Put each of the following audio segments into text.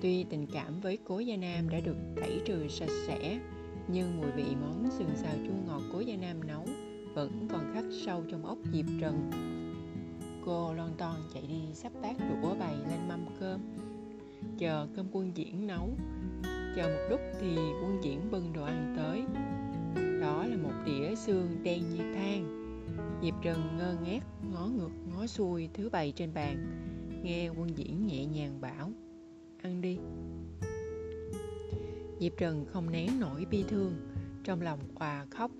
Tuy tình cảm với cố gia nam đã được tẩy trừ sạch sẽ, nhưng mùi vị món sườn xào chua ngọt cố gia nam nấu vẫn còn khắc sâu trong ốc Diệp Trần. Cô lon ton chạy đi sắp bát đũa bày lên mâm cơm, chờ cơm quân diễn nấu. Chờ một lúc thì quân diễn bưng đồ ăn tới. Đó là một đĩa xương đen như than. Diệp Trần ngơ ngác ngó ngược ngó xuôi thứ bày trên bàn, nghe quân diễn nhẹ nhàng bảo ăn đi. Diệp Trần không nén nổi bi thương, Trong lòng òa khóc.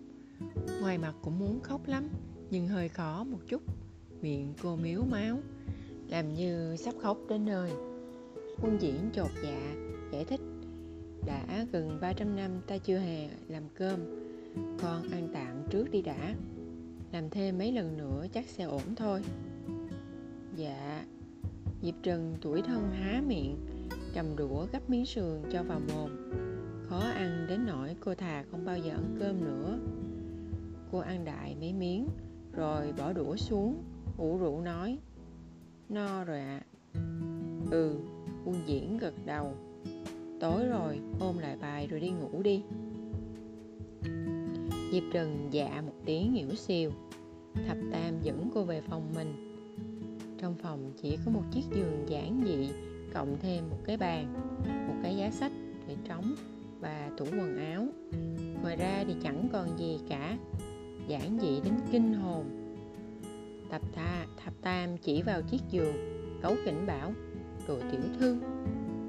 Ngoài mặt cũng muốn khóc lắm, Nhưng hơi khó một chút. Miệng cô miếu máu, Làm như sắp khóc đến nơi. Quân diễn chột dạ Giải thích, Đã gần 300 năm ta chưa hề làm cơm, Con ăn tạm trước đi đã. Làm thêm mấy lần nữa chắc sẽ ổn thôi. Dạ. Diệp Trần tuổi thân há miệng cầm đũa gắp miếng sườn cho vào mồm. Khó ăn đến nỗi cô thà không bao giờ ăn cơm nữa. Cô ăn đại mấy miếng, rồi bỏ đũa xuống, ủ rũ nói, no rồi ạ. À. ừ quân diễn gật đầu. Tối rồi, ôm lại bài rồi đi ngủ đi. Diệp trần dạ một tiếng hiểu siêu thập tam dẫn cô về phòng mình. Trong phòng chỉ có một chiếc giường giản dị cộng thêm một cái bàn, một cái giá sách để trống và tủ quần áo. Ngoài ra thì chẳng còn gì cả, giản dị đến kinh hồn. Tập tha, thập tam chỉ vào chiếc giường, cấu kỉnh bảo, đồ tiểu thư.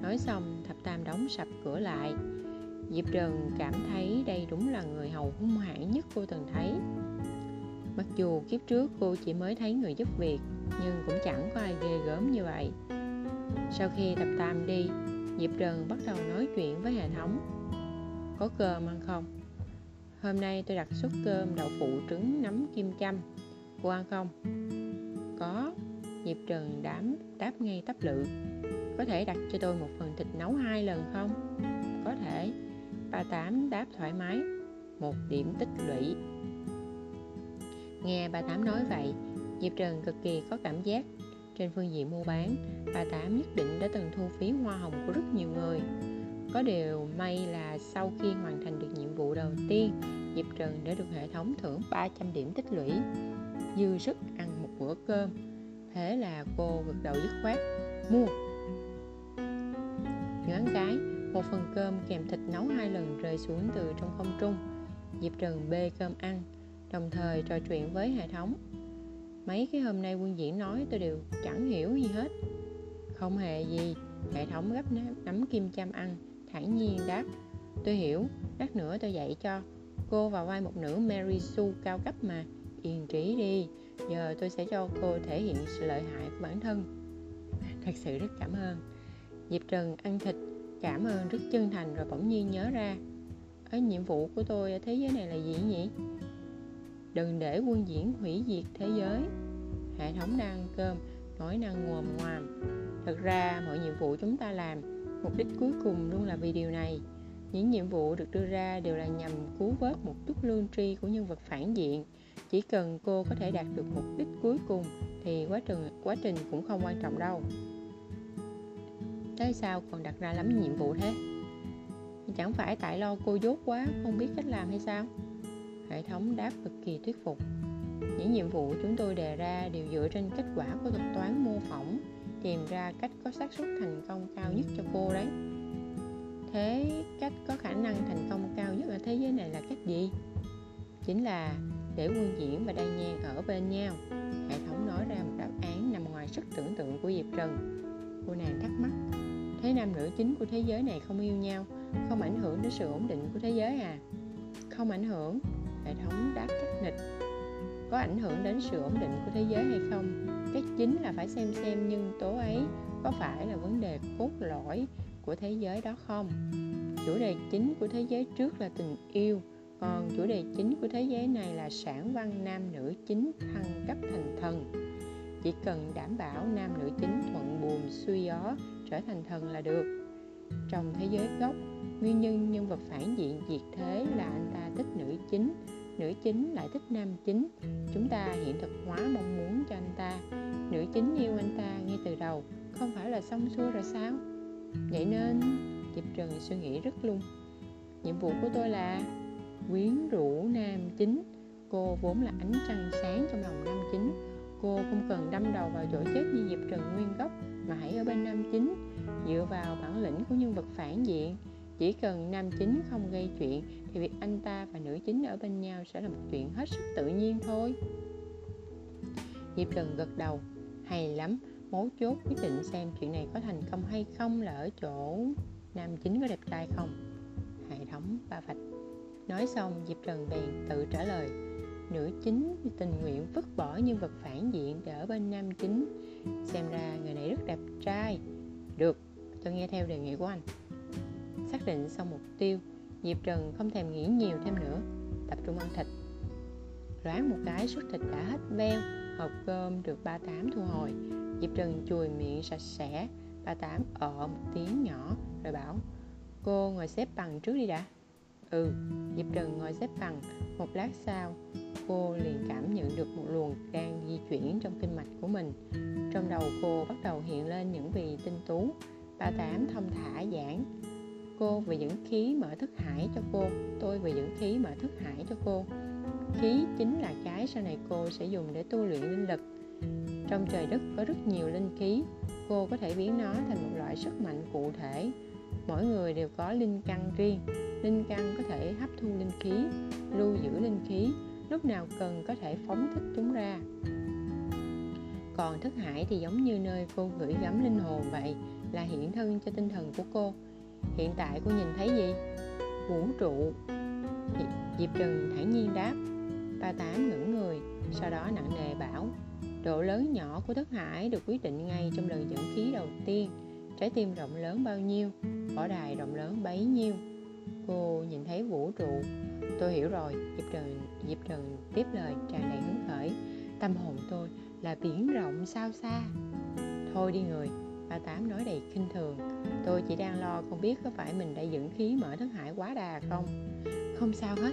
Nói xong, thập tam đóng sập cửa lại. Diệp trần cảm thấy đây đúng là người hầu hung hãn nhất cô từng thấy. Mặc dù kiếp trước cô chỉ mới thấy người giúp việc, nhưng cũng chẳng có ai ghê gớm như vậy sau khi tập tạm đi, diệp trần bắt đầu nói chuyện với hệ thống. Có cơm ăn không? Hôm nay tôi đặt suất cơm đậu phụ trứng nấm kim châm. Cô ăn không? Có. Diệp trần đám đáp ngay tấp lự. Có thể đặt cho tôi một phần thịt nấu hai lần không? Có thể. Ba tám đáp thoải mái. Một điểm tích lũy. Nghe bà tám nói vậy, diệp trần cực kỳ có cảm giác trên phương diện mua bán, bà Tám nhất định đã từng thu phí hoa hồng của rất nhiều người. Có điều may là sau khi hoàn thành được nhiệm vụ đầu tiên, Diệp Trần đã được hệ thống thưởng 300 điểm tích lũy, dư sức ăn một bữa cơm. Thế là cô gật đầu dứt khoát, mua. Nhoáng cái, một phần cơm kèm thịt nấu hai lần rơi xuống từ trong không trung. Diệp Trần bê cơm ăn, đồng thời trò chuyện với hệ thống mấy cái hôm nay quân diễn nói tôi đều chẳng hiểu gì hết. Không hề gì, hệ thống gấp nắm kim châm ăn, thản nhiên đáp. Tôi hiểu, lát nữa tôi dạy cho cô vào vai một nữ mary sue cao cấp mà. Yên trí đi, giờ tôi sẽ cho cô thể hiện sự lợi hại của bản thân. Thật sự rất cảm ơn. Diệp trần ăn thịt, cảm ơn rất chân thành rồi bỗng nhiên nhớ ra. Ở nhiệm vụ của tôi ở thế giới này là gì nhỉ? Đừng để quân diễn hủy diệt thế giới hệ thống đang ăn cơm nói năng ngồm ngoàm thật ra, mọi nhiệm vụ chúng ta làm, mục đích cuối cùng luôn là vì điều này. Những nhiệm vụ được đưa ra đều là nhằm cứu vớt một chút lương tri của nhân vật phản diện. Chỉ cần cô có thể đạt được mục đích cuối cùng, thì quá trình quá trình cũng không quan trọng đâu. Tại sao còn đặt ra lắm nhiệm vụ thế? Chẳng phải tại lo cô dốt quá, không biết cách làm hay sao? Hệ thống đáp cực kỳ thuyết phục những nhiệm vụ chúng tôi đề ra đều dựa trên kết quả của thuật toán mô phỏng, tìm ra cách có xác suất thành công cao nhất cho cô đấy. Thế cách có khả năng thành công cao nhất ở thế giới này là cách gì? Chính là để quân diễn và đan nhan ở bên nhau. Hệ thống nói ra một đáp án nằm ngoài sức tưởng tượng của diệp trần. Cô nàng thắc mắc. Thế nam nữ chính của thế giới này không yêu nhau, không ảnh hưởng đến sự ổn định của thế giới à? Không ảnh hưởng, hệ thống đáp chắc nịch có ảnh hưởng đến sự ổn định của thế giới hay không? Cái chính là phải xem xem nhân tố ấy có phải là vấn đề cốt lõi của thế giới đó không. Chủ đề chính của thế giới trước là tình yêu, còn chủ đề chính của thế giới này là sản văn nam nữ chính thăng cấp thành thần. Chỉ cần đảm bảo nam nữ chính thuận buồm xuôi gió trở thành thần là được. Trong thế giới gốc, nguyên nhân nhân vật phản diện diệt thế là anh ta thích nữ chính nữ chính lại thích nam chính. Chúng ta hiện thực hóa mong muốn cho anh ta. Nữ chính yêu anh ta ngay từ đầu, không phải là xong xuôi rồi sao? Vậy nên, diệp trần suy nghĩ rất lung nhiệm vụ của tôi là quyến rũ nam chính. Cô vốn là ánh trăng sáng trong lòng nam chính. Cô không cần đâm đầu vào chỗ chết như diệp trần nguyên gốc, mà hãy ở bên nam chính, dựa vào bản lĩnh của nhân vật phản diện. Chỉ cần nam chính không gây chuyện thì việc anh ta và nữ chính ở bên nhau sẽ là một chuyện hết sức tự nhiên thôi. Diệp trần gật đầu. Hay lắm, mấu chốt quyết định xem chuyện này có thành công hay không là ở chỗ nam chính có đẹp trai không. Hệ thống ba vạch. Nói xong, diệp trần bèn tự trả lời. Nữ chính tình nguyện vứt bỏ nhân vật phản diện để ở bên nam chính. Xem ra người này rất đẹp trai. Được, tôi nghe theo đề nghị của anh. Xác định xong mục tiêu diệp trần không thèm nghĩ nhiều thêm nữa, tập trung ăn thịt. Loáng một cái suất thịt đã hết veo, hộp cơm được ba tám thu hồi. Diệp trần chùi miệng sạch sẽ, ba tám ở một tiếng nhỏ rồi bảo, cô ngồi xếp bằng trước đi đã. Ừ diệp trần ngồi xếp bằng một lát sau, cô liền cảm nhận được một luồng đang di chuyển trong kinh mạch của mình. Trong đầu cô bắt đầu hiện lên những vị tinh tú, ba tám thông thả giảng cô về những khí mở thức hải cho cô. Tôi về những khí mở thức hải cho cô. Khí chính là cái sau này cô sẽ dùng để tu luyện linh lực. Trong trời đất có rất nhiều linh khí, cô có thể biến nó thành một loại sức mạnh cụ thể. Mỗi người đều có linh căn riêng. Linh căn có thể hấp thu linh khí, lưu giữ linh khí, lúc nào cần có thể phóng thích chúng ra. Còn thức hải thì giống như nơi cô gửi gắm linh hồn vậy, là hiện thân cho tinh thần của cô hiện tại cô nhìn thấy gì? Vũ trụ. Diệp trần thản nhiên đáp. Ba tám ngẩng người, sau đó nặng nề bảo, độ lớn nhỏ của thức hải được quyết định ngay trong lần dẫn khí đầu tiên. Trái tim rộng lớn bao nhiêu? Võ đài rộng lớn bấy nhiêu? Cô nhìn thấy vũ trụ. Tôi hiểu rồi. Diệp trần diệp trần tiếp lời, tràn đầy hứng khởi. Tâm hồn tôi là biển rộng sao xa? Thôi đi người. Ba tám nói đầy khinh thường tôi chỉ đang lo không biết có phải mình đã dẫn khí mở thất hải quá đà không. Không sao hết,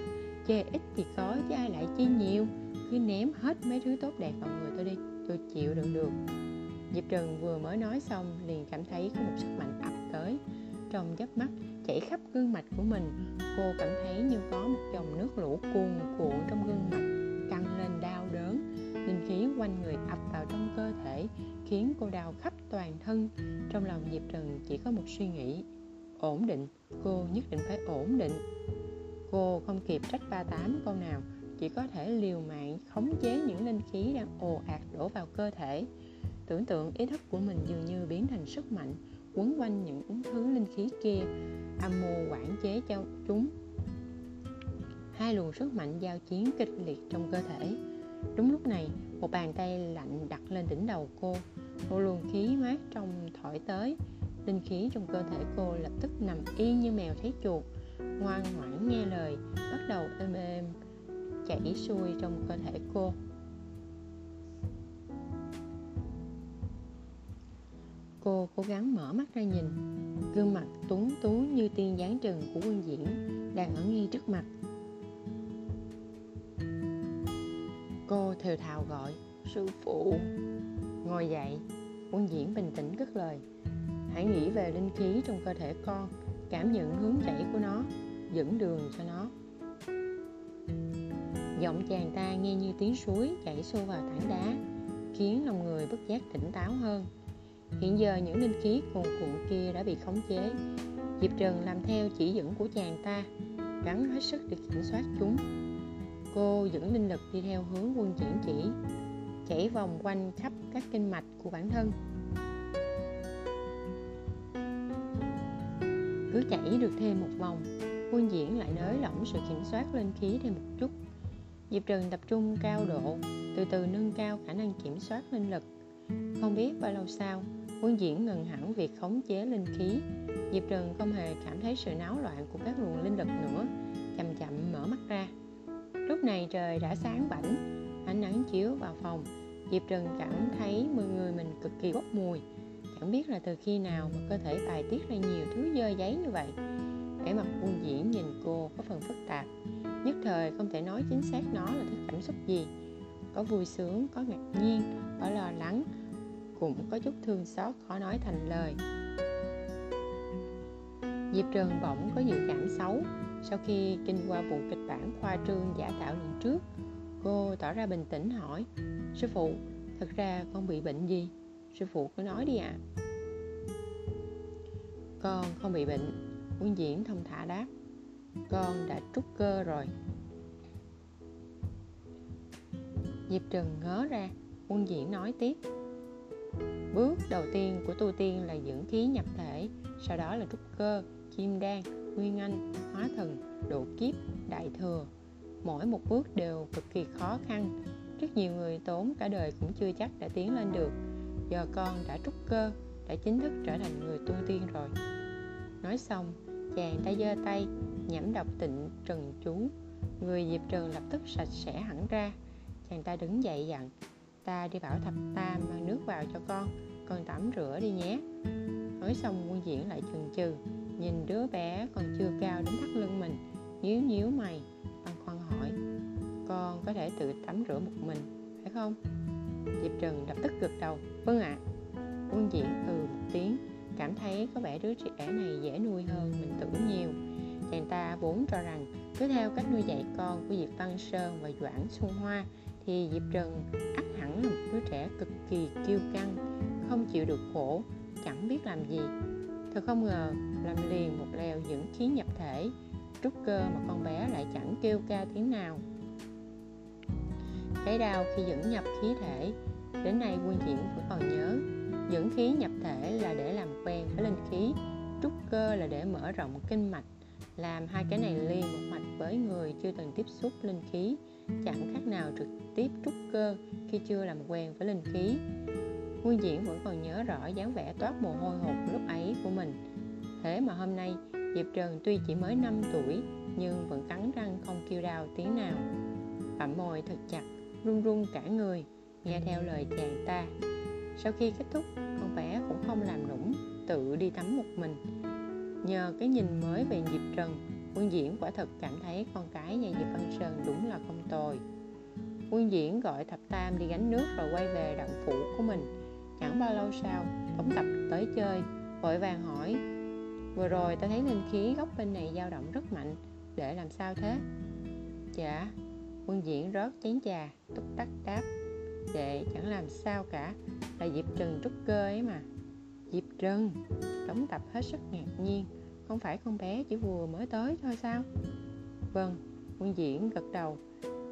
chê ít thì có, chứ ai lại chi nhiều. Cứ ném hết mấy thứ tốt đẹp vào người tôi đi, tôi chịu đựng được. Diệp trần vừa mới nói xong, liền cảm thấy có một sức mạnh ập tới. Trong chớp mắt, chảy khắp gương mạch của mình, cô cảm thấy như có một dòng nước lũ cuồn cuộn trong gương mạch căng lên đau đớn. Linh khí quanh người ập vào trong cơ thể khiến cô đau khắp toàn thân. Trong lòng diệp trần chỉ có một suy nghĩ, ổn định, cô nhất định phải ổn định. Cô không kịp trách ba tám câu nào, chỉ có thể liều mạng khống chế những linh khí đang ồ ạt đổ vào cơ thể. Tưởng tượng ý thức của mình dường như biến thành sức mạnh, quấn quanh những thứ linh khí kia, âm mưu quản chế cho chúng. Hai luồng sức mạnh giao chiến kịch liệt trong cơ thể. Đúng lúc này, một bàn tay lạnh đặt lên đỉnh đầu cô một luồng khí mát trong thổi tới. Linh khí trong cơ thể cô lập tức nằm yên như mèo thấy chuột. Ngoan ngoãn nghe lời, bắt đầu êm êm, chảy xuôi trong cơ thể cô. Cô cố gắng mở mắt ra nhìn. Gương mặt tuấn tú như tiên dáng trừng của quân diễn đang ở ngay trước mặt. Cô thều thào gọi, sư phụ! Ngồi dậy quân diễn bình tĩnh cất lời. Hãy nghĩ về linh khí trong cơ thể con, cảm nhận hướng chảy của nó, dẫn đường cho nó. Giọng chàng ta nghe như tiếng suối chảy xô vào tảng đá, khiến lòng người bất giác tỉnh táo hơn. Hiện giờ những linh khí cuồn cuộn kia đã bị khống chế. Diệp trần làm theo chỉ dẫn của chàng ta gắn hết sức để kiểm soát chúng. Cô dẫn linh lực đi theo hướng quân chuyển chỉ, chảy vòng quanh khắp các kinh mạch của bản thân. Cứ chảy được thêm một vòng. Quân diễn lại nới lỏng sự kiểm soát lên khí thêm một chút. Diệp trần tập trung cao độ, từ từ nâng cao khả năng kiểm soát linh lực. Không biết bao lâu sau, quân diễn ngừng hẳn việc khống chế linh khí. Diệp trần không hề cảm thấy sự náo loạn của các luồng linh lực nữa, chậm chậm mở mắt ra. Lúc này trời đã sáng bảnh, ánh nắng chiếu vào phòng. Diệp trần cảm thấy mười người mình cực kỳ bốc mùi chẳng biết là từ khi nào mà cơ thể bài tiết ra nhiều thứ dơ giấy như vậy. Vẻ mặt quân diễn nhìn cô có phần phức tạp. Nhất thời không thể nói chính xác nó là thứ cảm xúc gì. Có vui sướng, có ngạc nhiên, có lo lắng, cũng có chút thương xót, khó nói thành lời. Diệp Trần bỗng có dự cảm xấu. Sau khi kinh qua vụ kịch bản khoa trương giả tạo lần trước, cô tỏ ra bình tĩnh hỏi, sư phụ, thật ra con bị bệnh gì? Sư phụ cứ nói đi ạ à. con không bị bệnh, quân diễn thông thả đáp. Con đã trút cơ rồi. Diệp trần ngớ ra, quân diễn nói tiếp. Bước đầu tiên của tu tiên là dưỡng khí nhập thể, sau đó là trúc cơ kim đan, nguyên anh, hóa thần, độ kiếp, đại thừa. Mỗi một bước đều cực kỳ khó khăn. Rất nhiều người tốn cả đời cũng chưa chắc đã tiến lên được giờ con đã trúc cơ, đã chính thức trở thành người tu tiên rồi. Nói xong, chàng ta giơ tay nhẫm đọc tịnh trần chú. Người diệp trần lập tức sạch sẽ hẳn ra. Chàng ta đứng dậy dặn, ta đi bảo thập tam mang nước vào cho con con tắm rửa đi nhé. Nói xong quân diễn lại chừng chừ, nhìn đứa bé còn chưa cao đến thắt lưng mình, nhíu nhíu mày, băn khoăn hỏi, con có thể tự tắm rửa một mình phải không? Diệp Trừng lập tức gật đầu. Vâng ạ. À. quân diễn ừ một tiếng. Cảm thấy có vẻ đứa trẻ này dễ nuôi hơn mình tưởng nhiều. Chàng ta vốn cho rằng, cứ theo cách nuôi dạy con của diệp văn sơn và doãn xuân hoa, thì diệp Trừng ắt hẳn là một đứa trẻ cực kỳ kiêu căng, không chịu được khổ, chẳng biết làm gì. Thật không ngờ, làm liền một lèo dưỡng khí nhập thể, trúc cơ mà con bé lại chẳng kêu ca tiếng nào cái đau khi dẫn nhập khí thể. Đến nay quân diễn vẫn còn nhớ. Dẫn khí nhập thể là để làm quen với linh khí. Trúc cơ là để mở rộng kinh mạch. Làm hai cái này liền một mạch với người chưa từng tiếp xúc linh khí. Chẳng khác nào trực tiếp trúc cơ khi chưa làm quen với linh khí. Nguyên Diễn vẫn còn nhớ rõ dáng vẻ toát mồ hôi hột lúc ấy của mình. Thế mà hôm nay, Diệp Trần tuy chỉ mới 5 tuổi, Nhưng vẫn cắn răng không kêu đau tiếng nào. Phạm môi thật chặt. Run run cả người Nghe theo lời chàng ta. Sau khi kết thúc Con bé cũng không làm nũng Tự đi tắm một mình. Nhờ cái nhìn mới về Diệp Trần Quân Diễn quả thật cảm thấy con cái nhà Diệp Văn Sơn đúng là không tồi. Quân Diễn gọi Thập Tam đi gánh nước rồi quay về đặng phủ của mình. Chẳng bao lâu sau, Tống Tập tới chơi, vội vàng hỏi Vừa rồi ta thấy linh khí góc bên này dao động rất mạnh, để làm sao thế? Dạ, quân diễn rót chén trà, túc tắc đáp. Đệ chẳng làm sao cả, là Diệp Trần trúc cơ ấy mà. Diệp Trần, tổng Tập hết sức ngạc nhiên Không phải con bé chỉ vừa mới tới thôi sao? Vâng, quân diễn gật đầu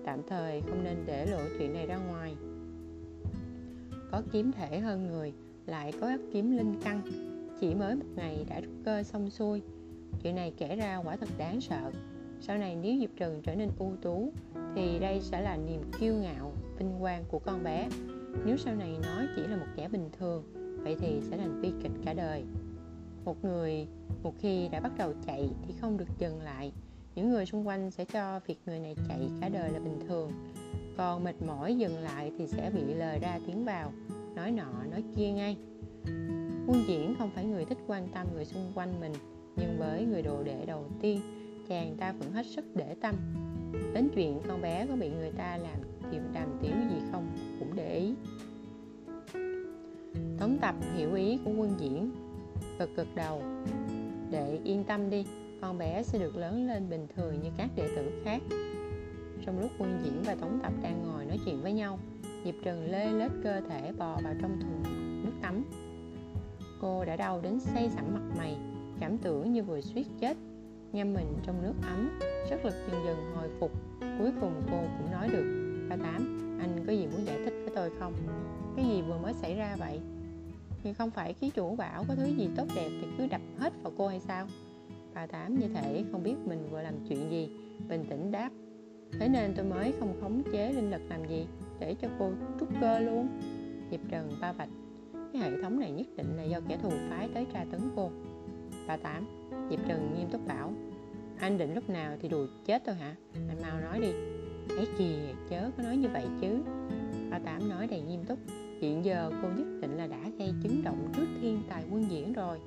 Tạm thời không nên để lộ chuyện này ra ngoài. Có kiếm thể hơn người lại có kiếm linh căn. Chỉ mới một ngày đã trúc cơ xong xuôi. Chuyện này kể ra quả thật đáng sợ. Sau này nếu diệp trần trở nên ưu tú thì đây sẽ là niềm kiêu ngạo, vinh quang của con bé. Nếu sau này nó chỉ là một kẻ bình thường, vậy thì sẽ thành bi kịch cả đời. Một người, một khi đã bắt đầu chạy thì không được dừng lại. Những người xung quanh sẽ cho việc người này chạy cả đời là bình thường. Còn mệt mỏi dừng lại thì sẽ bị lời ra tiếng vào, nói nọ, nói kia ngay. Quân diễn không phải người thích quan tâm người xung quanh mình, nhưng với người đồ đệ đầu tiên, chàng ta vẫn hết sức để tâm đến chuyện con bé có bị người ta làm thì đàm tiếu gì không cũng để ý. Tóm tập hiểu ý của quân diễn gật gật đầu. Để yên tâm đi, con bé sẽ được lớn lên bình thường như các đệ tử khác. Trong lúc quân diễn và tống tập đang ngồi nói chuyện với nhau, diệp trần lê lết cơ thể bò vào trong thùng nước tắm. Cô đã đau đến say sẩm mặt mày, cảm tưởng như vừa suýt chết ngâm mình trong nước ấm, sức lực dần dần hồi phục. Cuối cùng cô cũng nói được. Ba tám, anh có gì muốn giải thích với tôi không? Cái gì vừa mới xảy ra vậy? Thì không phải khí chủ bảo có thứ gì tốt đẹp thì cứ đập hết vào cô hay sao? Bà tám như thể không biết mình vừa làm chuyện gì, bình tĩnh đáp. Thế nên tôi mới không khống chế linh lực làm gì, để cho cô trút cơ luôn. Diệp trần ba bạch cái hệ thống này nhất định là do kẻ thù phái tới tra tấn cô. Bà tám diệp trần nghiêm túc bảo, anh định lúc nào thì đùa chết tôi hả? Anh mau nói đi. Ấy kìa, chớ có nói như vậy chứ. Ba tám nói đầy nghiêm túc, hiện giờ cô nhất định là đã gây chấn động trước thiên tài quân diễn rồi.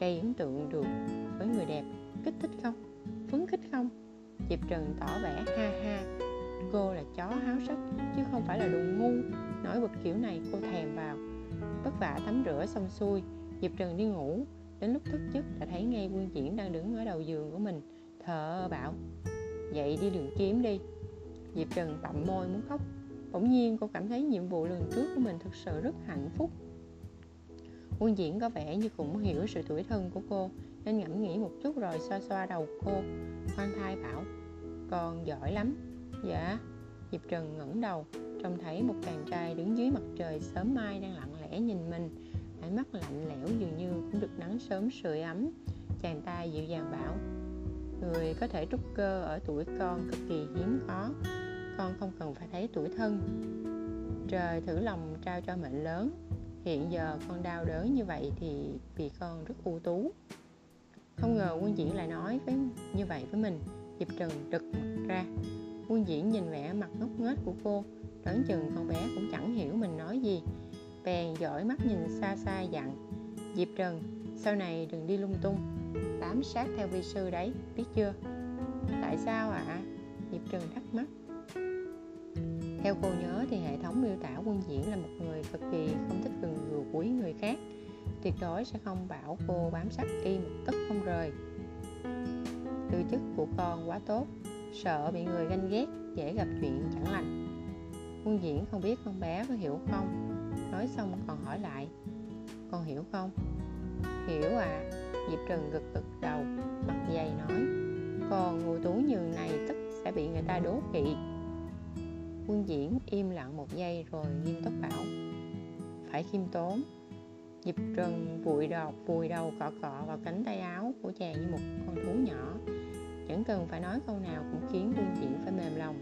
Gây ấn tượng được với người đẹp, kích thích không? Phấn khích không? Diệp trần tỏ vẻ ha ha, cô là chó háo sắc, chứ không phải là đồ ngu. Nói bật kiểu này cô thèm vào. Vất vả tắm rửa xong xuôi, diệp trần đi ngủ đến lúc thức giấc đã thấy ngay quân diễn đang đứng ở đầu giường của mình thở bảo, dậy đi đường kiếm đi. Diệp trần bậm môi muốn khóc. Bỗng nhiên cô cảm thấy nhiệm vụ lần trước của mình thực sự rất hạnh phúc. Quân diễn có vẻ như cũng hiểu sự tuổi thân của cô, nên ngẫm nghĩ một chút rồi xoa xoa đầu cô, khoan thai bảo, con giỏi lắm. Dạ. Diệp trần ngẩng đầu, trông thấy một chàng trai đứng dưới mặt trời sớm mai đang lặng lẽ nhìn mình ánh mắt lạnh lẽo dường như cũng được nắng sớm sưởi ấm. Chàng ta dịu dàng bảo, người có thể trúc cơ ở tuổi con cực kỳ hiếm có, con không cần phải thấy tuổi thân. Trời thử lòng trao cho mệnh lớn, hiện giờ con đau đớn như vậy thì vì con rất ưu tú. Không ngờ quân diễn lại nói với, như vậy với mình, diệp trần trực mặt ra. Quân diễn nhìn vẻ mặt ngốc nghếch của cô, đoán chừng con bé cũng chẳng hiểu mình nói gì bèn dõi mắt nhìn xa xa dặn, diệp trần, sau này đừng đi lung tung, bám sát theo vi sư đấy, biết chưa? Tại sao ạ? À? diệp trần thắc mắc. Theo cô nhớ thì hệ thống miêu tả quân diễn là một người cực kỳ không thích gần gũi người khác, tuyệt đối sẽ không bảo cô bám sát y một tấc không rời. Tư chất của con quá tốt, sợ bị người ganh ghét, dễ gặp chuyện chẳng lành. Quân diễn không biết con bé có hiểu không? Nói xong còn hỏi lại. Con hiểu không? Hiểu à diệp trần gật gật đầu mặt dày nói. Còn ngồi tú như này tất sẽ bị người ta đố kỵ. Quân diễn im lặng một giây rồi nghiêm túc bảo. Phải khiêm tốn. Diệp Trần vùi đầu, vùi đầu cọ cọ vào cánh tay áo của chàng như một con thú nhỏ. Chẳng cần phải nói câu nào cũng khiến Quân Diễn phải mềm lòng.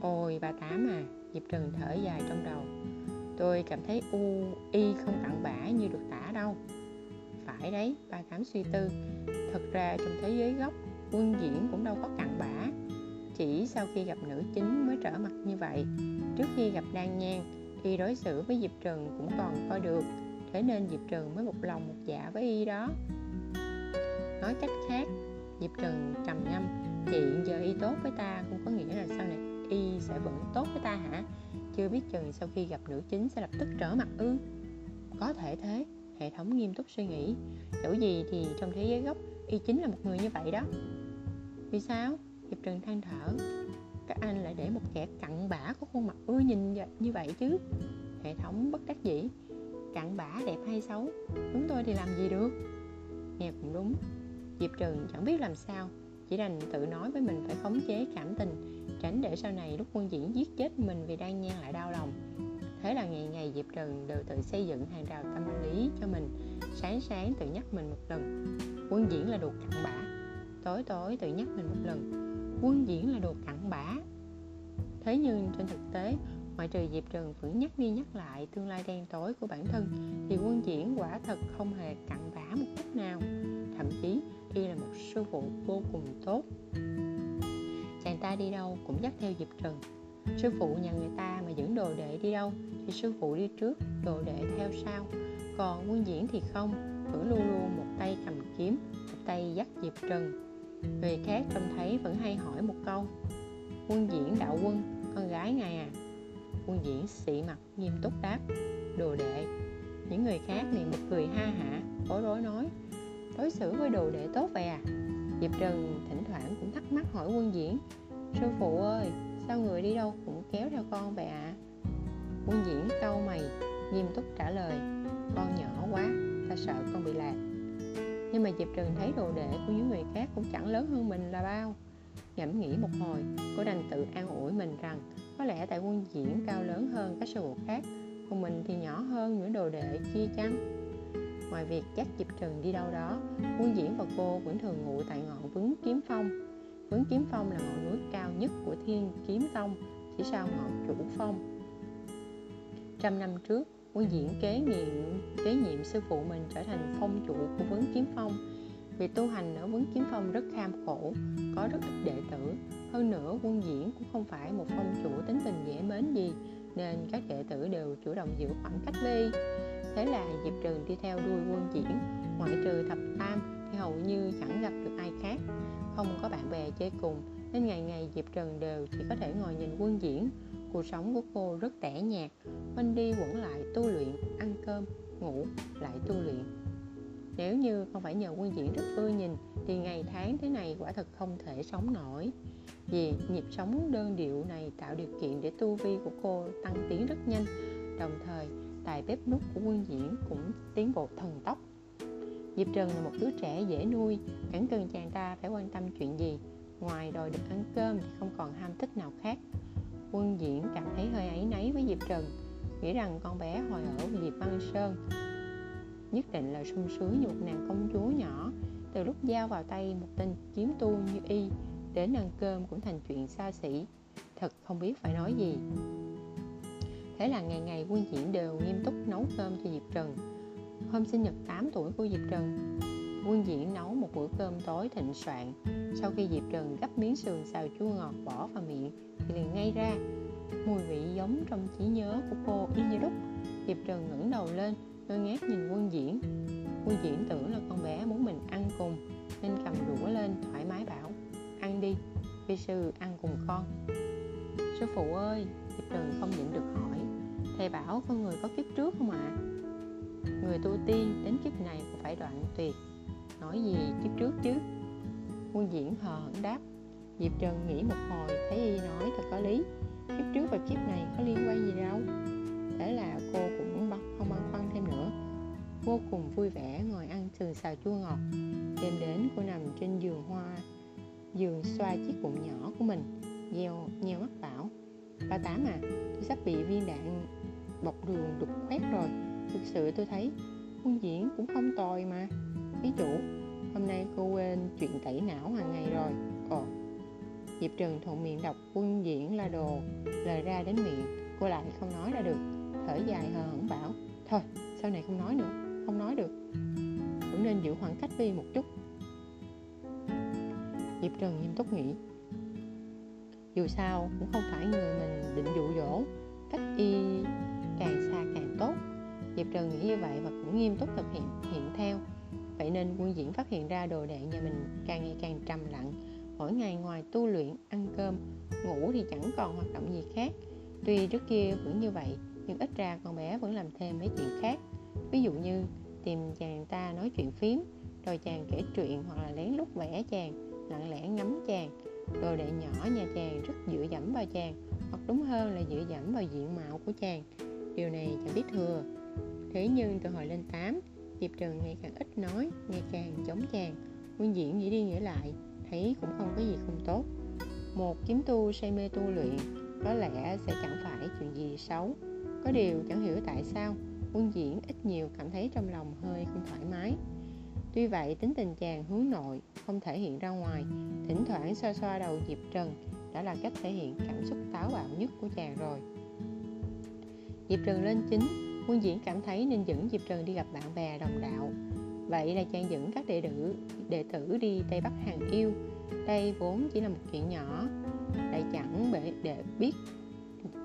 Ôi bà Tám à, Diệp Trần thở dài trong đầu. Tôi cảm thấy u y không cặn bã như được tả đâu. Phải đấy, bà Tám suy tư. Thật ra trong thế giới gốc Quân Diễn cũng đâu có cặn bã. Chỉ sau khi gặp nữ chính mới trở mặt như vậy. Trước khi gặp Đan Nhan Thì đối xử với Diệp Trần cũng còn coi được. Thế nên Diệp Trần mới một lòng một dạ với y đó. Nói cách khác Diệp Trần trầm ngâm. Hiện giờ y tốt với ta không có nghĩa là sau này y sẽ vẫn tốt với ta hả? Chưa biết chừng sau khi gặp nữ chính sẽ lập tức trở mặt ư? Có thể thế, hệ thống nghiêm túc suy nghĩ. Dẫu gì thì trong thế giới gốc, y chính là một người như vậy đó. Vì sao? Diệp trần than thở. Các anh lại để một kẻ cặn bã có khuôn mặt ưa nhìn như vậy chứ? Hệ thống bất đắc dĩ. Cặn bã đẹp hay xấu? Chúng tôi thì làm gì được? Nghe cũng đúng. Diệp trừng chẳng biết làm sao. Chỉ đành tự nói với mình phải khống chế cảm tình tránh để sau này lúc quân diễn giết chết mình vì đang nhan lại đau lòng. Thế là ngày ngày diệp trần đều tự xây dựng hàng rào tâm lý cho mình, sáng sáng tự nhắc mình một lần. Quân diễn là đồ cặn bã. Tối tối tự nhắc mình một lần. Quân diễn là đồ cặn bã. Thế nhưng trên thực tế, ngoại trừ diệp trần vẫn nhắc đi nhắc lại tương lai đen tối của bản thân, thì quân diễn quả thật không hề cặn bã một chút nào. Thậm chí, y là một sư phụ vô cùng tốt chàng ta đi đâu cũng dắt theo diệp trần sư phụ nhà người ta mà dẫn đồ đệ đi đâu thì sư phụ đi trước, đồ đệ theo sau. Còn quân diễn thì không vẫn luôn luôn một tay cầm kiếm, một tay dắt diệp trần. Người khác trông thấy vẫn hay hỏi một câu, quân diễn đạo quân, con gái ngài à? Quân diễn xị mặt, nghiêm túc đáp, đồ đệ. Những người khác liền một cười ha hả, bối rối nói, đối xử với đồ đệ tốt vậy à? Diệp trần thỉnh thoảng cũng thắc mắc hỏi quân diễn, sư phụ ơi, sao người đi đâu cũng kéo theo con vậy ạ? À? quân diễn cau mày, nghiêm túc trả lời, con nhỏ quá, ta sợ con bị lạc. Nhưng mà diệp trần thấy đồ đệ của những người khác cũng chẳng lớn hơn mình là bao. Ngẫm nghĩ một hồi, cô đành tự an ủi mình rằng, có lẽ tại quân diễn cao lớn hơn các sư phụ khác, còn mình thì nhỏ hơn những đồ đệ chia chăng? Ngoài việc dắt Diệp trừng đi đâu đó quân diễn và cô vẫn thường ngủ tại ngọn vấn kiếm phong. Vấn kiếm phong là ngọn núi cao nhất của thiên kiếm tông chỉ sau ngọn chủ phong. Trăm năm trước quân diễn kế nhiệm kế nhiệm sư phụ mình trở thành phong chủ của vấn kiếm phong. Việc tu hành ở vấn kiếm phong rất kham khổ, có rất ít đệ tử. Hơn nữa, quân diễn cũng không phải một phong chủ tính tình dễ mến gì, nên các đệ tử đều chủ động giữ khoảng cách với Thế là Diệp Trừng đi theo đuôi quân diễn, ngoại trừ thập tam thì hầu như chẳng gặp được ai khác. Không có bạn bè chơi cùng, nên ngày ngày Diệp Trần đều chỉ có thể ngồi nhìn quân diễn. cuộc sống của cô rất tẻ nhạt quanh đi quẩn lại tu luyện ăn cơm ngủ lại tu luyện nếu như không phải nhờ quân diễn rất ưa nhìn thì ngày tháng thế này quả thật không thể sống nổi vì nhịp sống đơn điệu này tạo điều kiện để tu vi của cô tăng tiến rất nhanh đồng thời tài bếp nút của quân diễn cũng tiến bộ thần tốc. Diệp Trần là một đứa trẻ dễ nuôi, chẳng cần chàng ta phải quan tâm chuyện gì. Ngoài đòi được ăn cơm thì không còn ham thích nào khác. Quân diễn cảm thấy hơi ấy nấy với Diệp Trần, nghĩ rằng con bé hồi ở Diệp Văn Sơn, nhất định là sung sướng như một nàng công chúa nhỏ. Từ lúc giao vào tay một tên kiếm tu như y, đến ăn cơm cũng thành chuyện xa xỉ. Thật không biết phải nói gì thế là ngày ngày quân diễn đều nghiêm túc nấu cơm cho diệp trần. Hôm sinh nhật 8 tuổi của diệp trần, quân diễn nấu một bữa cơm tối thịnh soạn. Sau khi diệp trần gấp miếng sườn xào chua ngọt bỏ vào miệng, thì liền ngay ra. Mùi vị giống trong trí nhớ của cô y như đúc. Diệp trần ngẩng đầu lên, ngơ ngác nhìn quân diễn. Quân diễn tưởng là con bé muốn mình ăn cùng, nên cầm đũa lên, thoải mái bảo, ăn đi, vi sư, ăn cùng con. Sư phụ ơi trần không nhịn được hỏi. Thầy bảo con người có kiếp trước không ạ? À? người tu tiên đến kiếp này cũng phải đoạn tuyệt. Nói gì kiếp trước chứ? Quân diễn hờ hững đáp. Diệp trần nghĩ một hồi, thấy y nói thật có lý. Kiếp trước và kiếp này có liên quan gì đâu? Thế là cô cũng không băn khoăn thêm nữa. Vô cùng vui vẻ ngồi ăn sườn xào chua ngọt. Đêm đến, cô nằm trên giường hoa, giường xoa chiếc bụng nhỏ của mình Gieo nheo mắt bảo ba tám à tôi sắp bị viên đạn bọc đường đục khoét rồi. Thực sự tôi thấy quân diễn cũng không tồi mà. Ví chủ. hôm nay cô quên chuyện tẩy não hàng ngày rồi. Ồ, diệp trần thuận miệng đọc quân diễn là đồ, lời ra đến miệng, cô lại không nói ra được. Thở dài hờ hững bảo, thôi, sau này không nói nữa, không nói được. Cũng nên giữ khoảng cách đi một chút. Diệp trần nghiêm túc nghĩ dù sao, cũng không phải người mình định dụ dỗ. Cách y càng xa càng tốt. Diệp trần nghĩ như vậy và cũng nghiêm túc thực hiện hiện theo. Vậy nên quân diễn phát hiện ra đồ đệ nhà mình càng ngày càng trầm lặng. Mỗi ngày ngoài tu luyện, ăn cơm, ngủ thì chẳng còn hoạt động gì khác. Tuy trước kia vẫn như vậy, nhưng ít ra con bé vẫn làm thêm mấy chuyện khác. Ví dụ như tìm chàng ta nói chuyện phím, rồi chàng kể chuyện hoặc là lén lút vẽ chàng, lặng lẽ ngắm chàng đồ đệ nhỏ nhà chàng, rất dựa dẫm vào chàng, hoặc đúng hơn là dựa dẫm vào diện mạo của chàng. Điều này chẳng biết thừa. Thế nhưng từ hồi lên 8 diệp trần ngày càng ít nói, ngày càng chống chàng. Nguyên diễn nghĩ đi nghĩ lại, thấy cũng không có gì không tốt. Một kiếm tu say mê tu luyện, có lẽ sẽ chẳng phải chuyện gì xấu. Có điều chẳng hiểu tại sao quân diễn ít nhiều cảm thấy trong lòng hơi không thoải mái tuy vậy tính tình chàng hướng nội không thể hiện ra ngoài. Thỉnh thoảng xoa xoa đầu diệp trần đã là cách thể hiện cảm xúc táo bạo nhất của chàng rồi. Diệp trần lên chính quân diễn cảm thấy nên dẫn diệp trần đi gặp bạn bè đồng đạo. Vậy là chàng dẫn các đệ tử đệ tử đi tây bắc hàng yêu. Đây vốn chỉ là một chuyện nhỏ lại chẳng để, để biết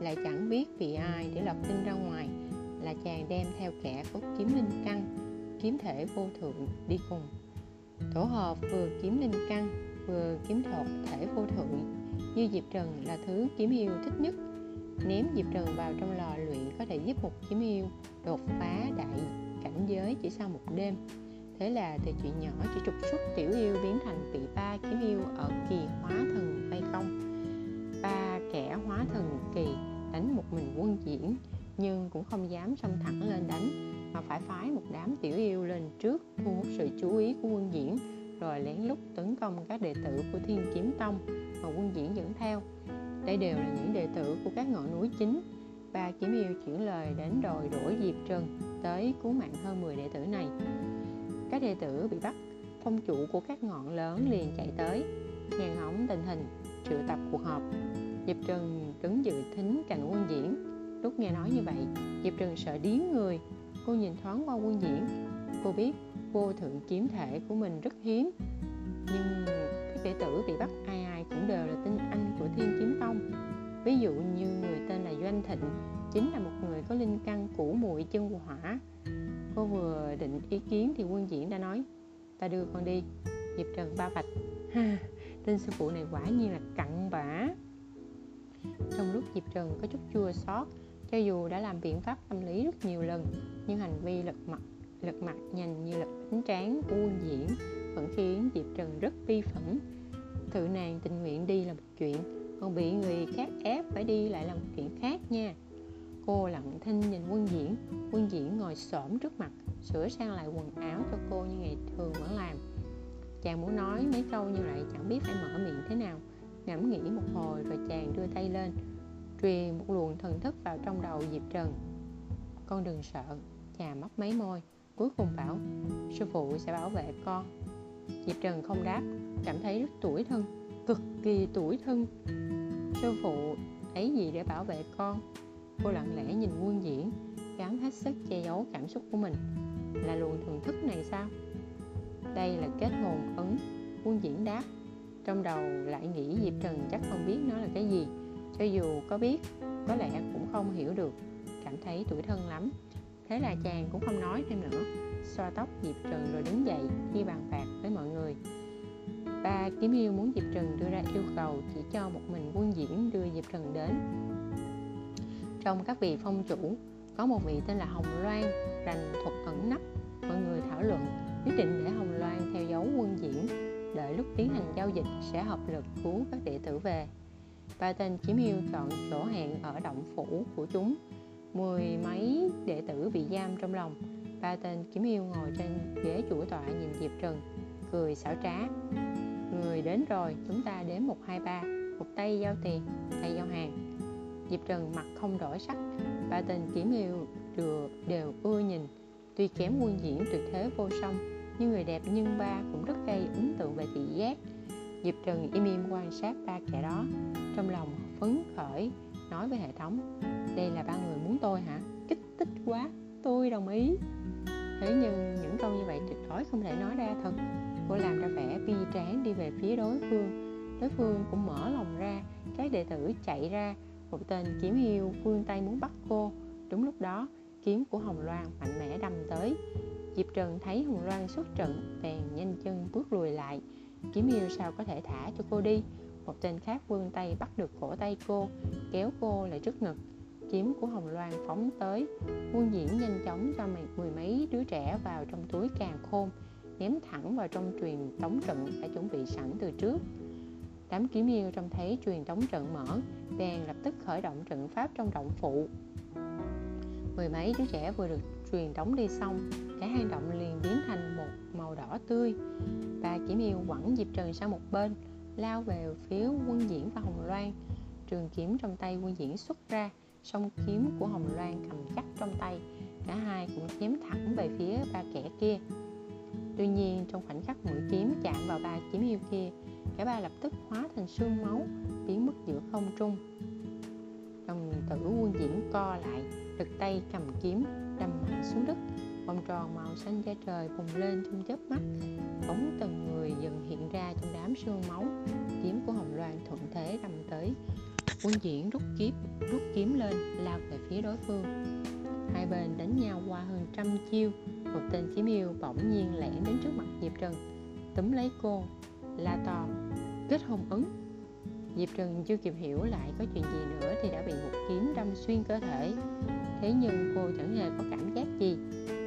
lại chẳng biết vì ai để lọc tin ra ngoài là chàng đem theo kẻ có kiếm linh căn kiếm thể vô thượng đi cùng. Tổ hợp vừa kiếm linh căn, vừa kiếm thọ thể vô thượng. Như diệp trần là thứ kiếm yêu thích nhất. Ném diệp trần vào trong lò luyện có thể giúp một kiếm yêu đột phá đại cảnh giới chỉ sau một đêm. Thế là từ chuyện nhỏ chỉ trục xuất tiểu yêu biến thành vị ba kiếm yêu ở kỳ hóa thần vây công. Ba kẻ hóa thần kỳ đánh một mình quân diễn, nhưng cũng không dám xông thẳng lên đánh mà phải phái một đám tiểu yêu lên trước thu hút sự chú ý của quân diễn, rồi lén lút tấn công các đệ tử của thiên kiếm tông mà quân diễn dẫn theo. Đây đều là những đệ tử của các ngọn núi chính. Ba kiếm yêu chuyển lời đến đòi đuổi diệp trần tới cứu mạng hơn 10 đệ tử này. Các đệ tử bị bắt, phong chủ của các ngọn lớn liền chạy tới nghe hỏng tình hình, triệu tập cuộc họp. Diệp trần đứng dự thính cạnh quân diễn. Lúc nghe nói như vậy, diệp trần sợ điếng người cô nhìn thoáng qua quân diễn. Cô biết vô thượng kiếm thể của mình rất hiếm, nhưng các đệ tử bị bắt ai ai cũng đều là tinh anh của thiên kiếm tông. Ví dụ như người tên là doanh thịnh, chính là một người có linh căn củ muội chân hỏa. Cô vừa định ý kiến thì quân diễn đã nói, ta đưa con đi diệp trần ba vạch ha, tên sư phụ này quả nhiên là cặn bã. Trong lúc diệp trần có chút chua xót cho dù đã làm biện pháp tâm lý rất nhiều lần, nhưng hành vi lật mặt lật mặt nhanh như lật bánh tráng của quân diễn vẫn khiến diệp trần rất bi phẫn. Tự nàng tình nguyện đi là một chuyện, còn bị người khác ép phải đi lại là một chuyện khác nha. Cô lặng thinh nhìn quân diễn quân diễn ngồi xổm trước mặt, sửa sang lại quần áo cho cô như ngày thường vẫn làm. Chàng muốn nói mấy câu nhưng lại chẳng biết phải mở miệng thế nào. Ngẫm nghĩ một hồi rồi chàng đưa tay lên truyền một luồng thần thức vào trong đầu diệp trần. Con đừng sợ, chà mấp mấy môi, cuối cùng bảo, sư phụ sẽ bảo vệ con. Diệp trần không đáp, cảm thấy rất tủi thân, cực kỳ tủi thân. Sư phụ, ấy gì để bảo vệ con? Cô lặng lẽ nhìn quân diễn, gắng hết sức che giấu cảm xúc của mình. Là luồng thần thức này sao? Đây là kết hồn ấn quân diễn đáp. Trong đầu lại nghĩ diệp trần cho dù có biết, có lẽ cũng không hiểu được, cảm thấy tuổi thân lắm. Thế là chàng cũng không nói thêm nữa, xoa tóc diệp trần rồi đứng dậy đi bàn bạc với mọi người. Ba kiếm yêu muốn diệp trần đưa ra yêu cầu chỉ cho một mình quân diễn đưa diệp trần đến. Trong các vị phong chủ, có một vị tên là hồng loan, rành thuật ẩn nấp. Mọi người thảo luận, quyết định để hồng loan theo dấu quân diễn, đợi lúc tiến hành giao dịch sẽ hợp lực cứu các đệ tử về ba tên kiếm yêu chọn chỗ hẹn ở động phủ của chúng. Mười mấy đệ tử bị giam trong lòng. Ba tên kiếm yêu ngồi trên ghế chủ tọa nhìn diệp trần cười xảo trá. Người đến rồi chúng ta đến một hai ba. Một tay giao tiền tay giao hàng. Diệp trần mặt không đổi sắc. Ba tên kiếm yêu đều, đều ưa nhìn. Tuy kém quân diễn tuyệt thế vô song nhưng người đẹp nhưng ba cũng rất gây ấn tượng về thị giác diệp trần, im im quan sát, ba kẻ đó trong lòng phấn khởi nói với hệ thống, đây là ba người muốn tôi hả? Kích thích quá, tôi đồng ý. Thế nhưng những câu như vậy tuyệt đối không thể nói ra thật. Cô làm ra vẻ bi tráng đi về phía đối phương. Đối phương cũng mở lòng ra các đệ tử chạy ra, một tên kiếm yêu vươn tay muốn bắt cô. Đúng lúc đó, kiếm của hồng loan mạnh mẽ đâm tới. Diệp trần thấy hồng loan xuất trận, bèn nhanh chân bước lùi lại kiếm yêu sao có thể thả cho cô đi. Một tên khác vươn tay bắt được cổ tay cô, kéo cô lại trước ngực. Kiếm của hồng loan phóng tới. Quân diễn nhanh chóng cho mười mấy đứa trẻ vào trong túi càng khôn, ném thẳng vào trong truyền tống trận đã chuẩn bị sẵn từ trước. Đám kiếm yêu trông thấy truyền tống trận mở, bèn lập tức khởi động trận pháp trong động phụ mười mấy đứa trẻ vừa được truyền đóng đi xong, cả hang động liền biến thành một màu đỏ tươi. Ba kiếm yêu quẳng diệp trần sang một bên, lao về phía quân diễn và hồng loan. Trường kiếm trong tay quân diễn xuất ra, song kiếm của hồng loan cầm chắc trong tay, cả hai cũng chém thẳng về phía ba kẻ kia. Tuy nhiên, trong khoảnh khắc mũi kiếm chạm vào ba kiếm yêu kia, cả ba lập tức hóa thành sương máu, biến mất giữa không trung. Đồng tử quân diễn co lại, lực tay cầm kiếm đầm mạnh xuống đất. Vòng tròn màu xanh da trời bùng lên trong chớp mắt. Bóng từng người dần hiện ra trong đám sương máu. Kiếm của hồng loan thuận thế đâm tới. Quân diễn rút kiếm rút kiếm lên, lao về phía đối phương. Hai bên đánh nhau qua hơn trăm chiêu. Một tên kiếm yêu bỗng nhiên lẻn đến trước mặt diệp trần. Túm lấy cô. La to. Kết hôn ấn. Diệp trần chưa kịp hiểu lại có chuyện gì nữa thì đã bị một kiếm đâm xuyên cơ thể thế nhưng cô chẳng hề có cảm giác gì.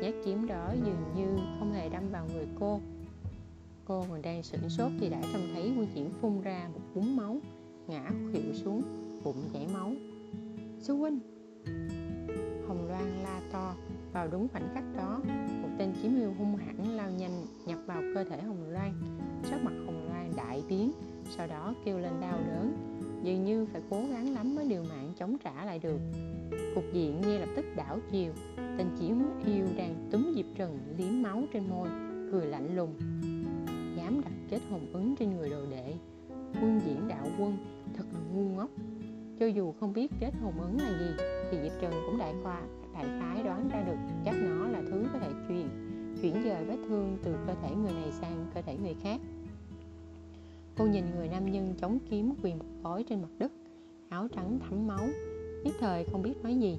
Nhát kiếm đó dường như không hề đâm vào người cô. Cô còn đang sửng sốt thì đã trông thấy quân diễn phun ra một búng máu, ngã khuỵu xuống, bụng chảy máu. Sư huynh! Hồng loan la to. Vào đúng khoảnh khắc đó, một tên kiếm yêu hung hãn lao nhanh nhập vào cơ thể hồng loan. Sắc mặt hồng loan đại biến, sau đó kêu lên đau đớn dường như phải cố gắng lắm mới điều mạng chống trả lại được. Cục diện ngay lập tức đảo chiều. Tên chiếm yêu đang túm diệp trần liếm máu trên môi, cười lạnh lùng. Dám đặt chết hồng ứng trên người đồ đệ. Quân diễn đạo quân, thật là ngu ngốc. Cho dù không biết chết hồn ứng là gì, thì diệp trần cũng đại khoa, đại khái đoán ra được chắc nó là thứ có thể truyền, chuyển dời vết thương từ cơ thể người này sang cơ thể người khác cô nhìn người nam nhân chống kiếm quỳ một gối trên mặt đất áo trắng thấm máu nhất thời không biết nói gì.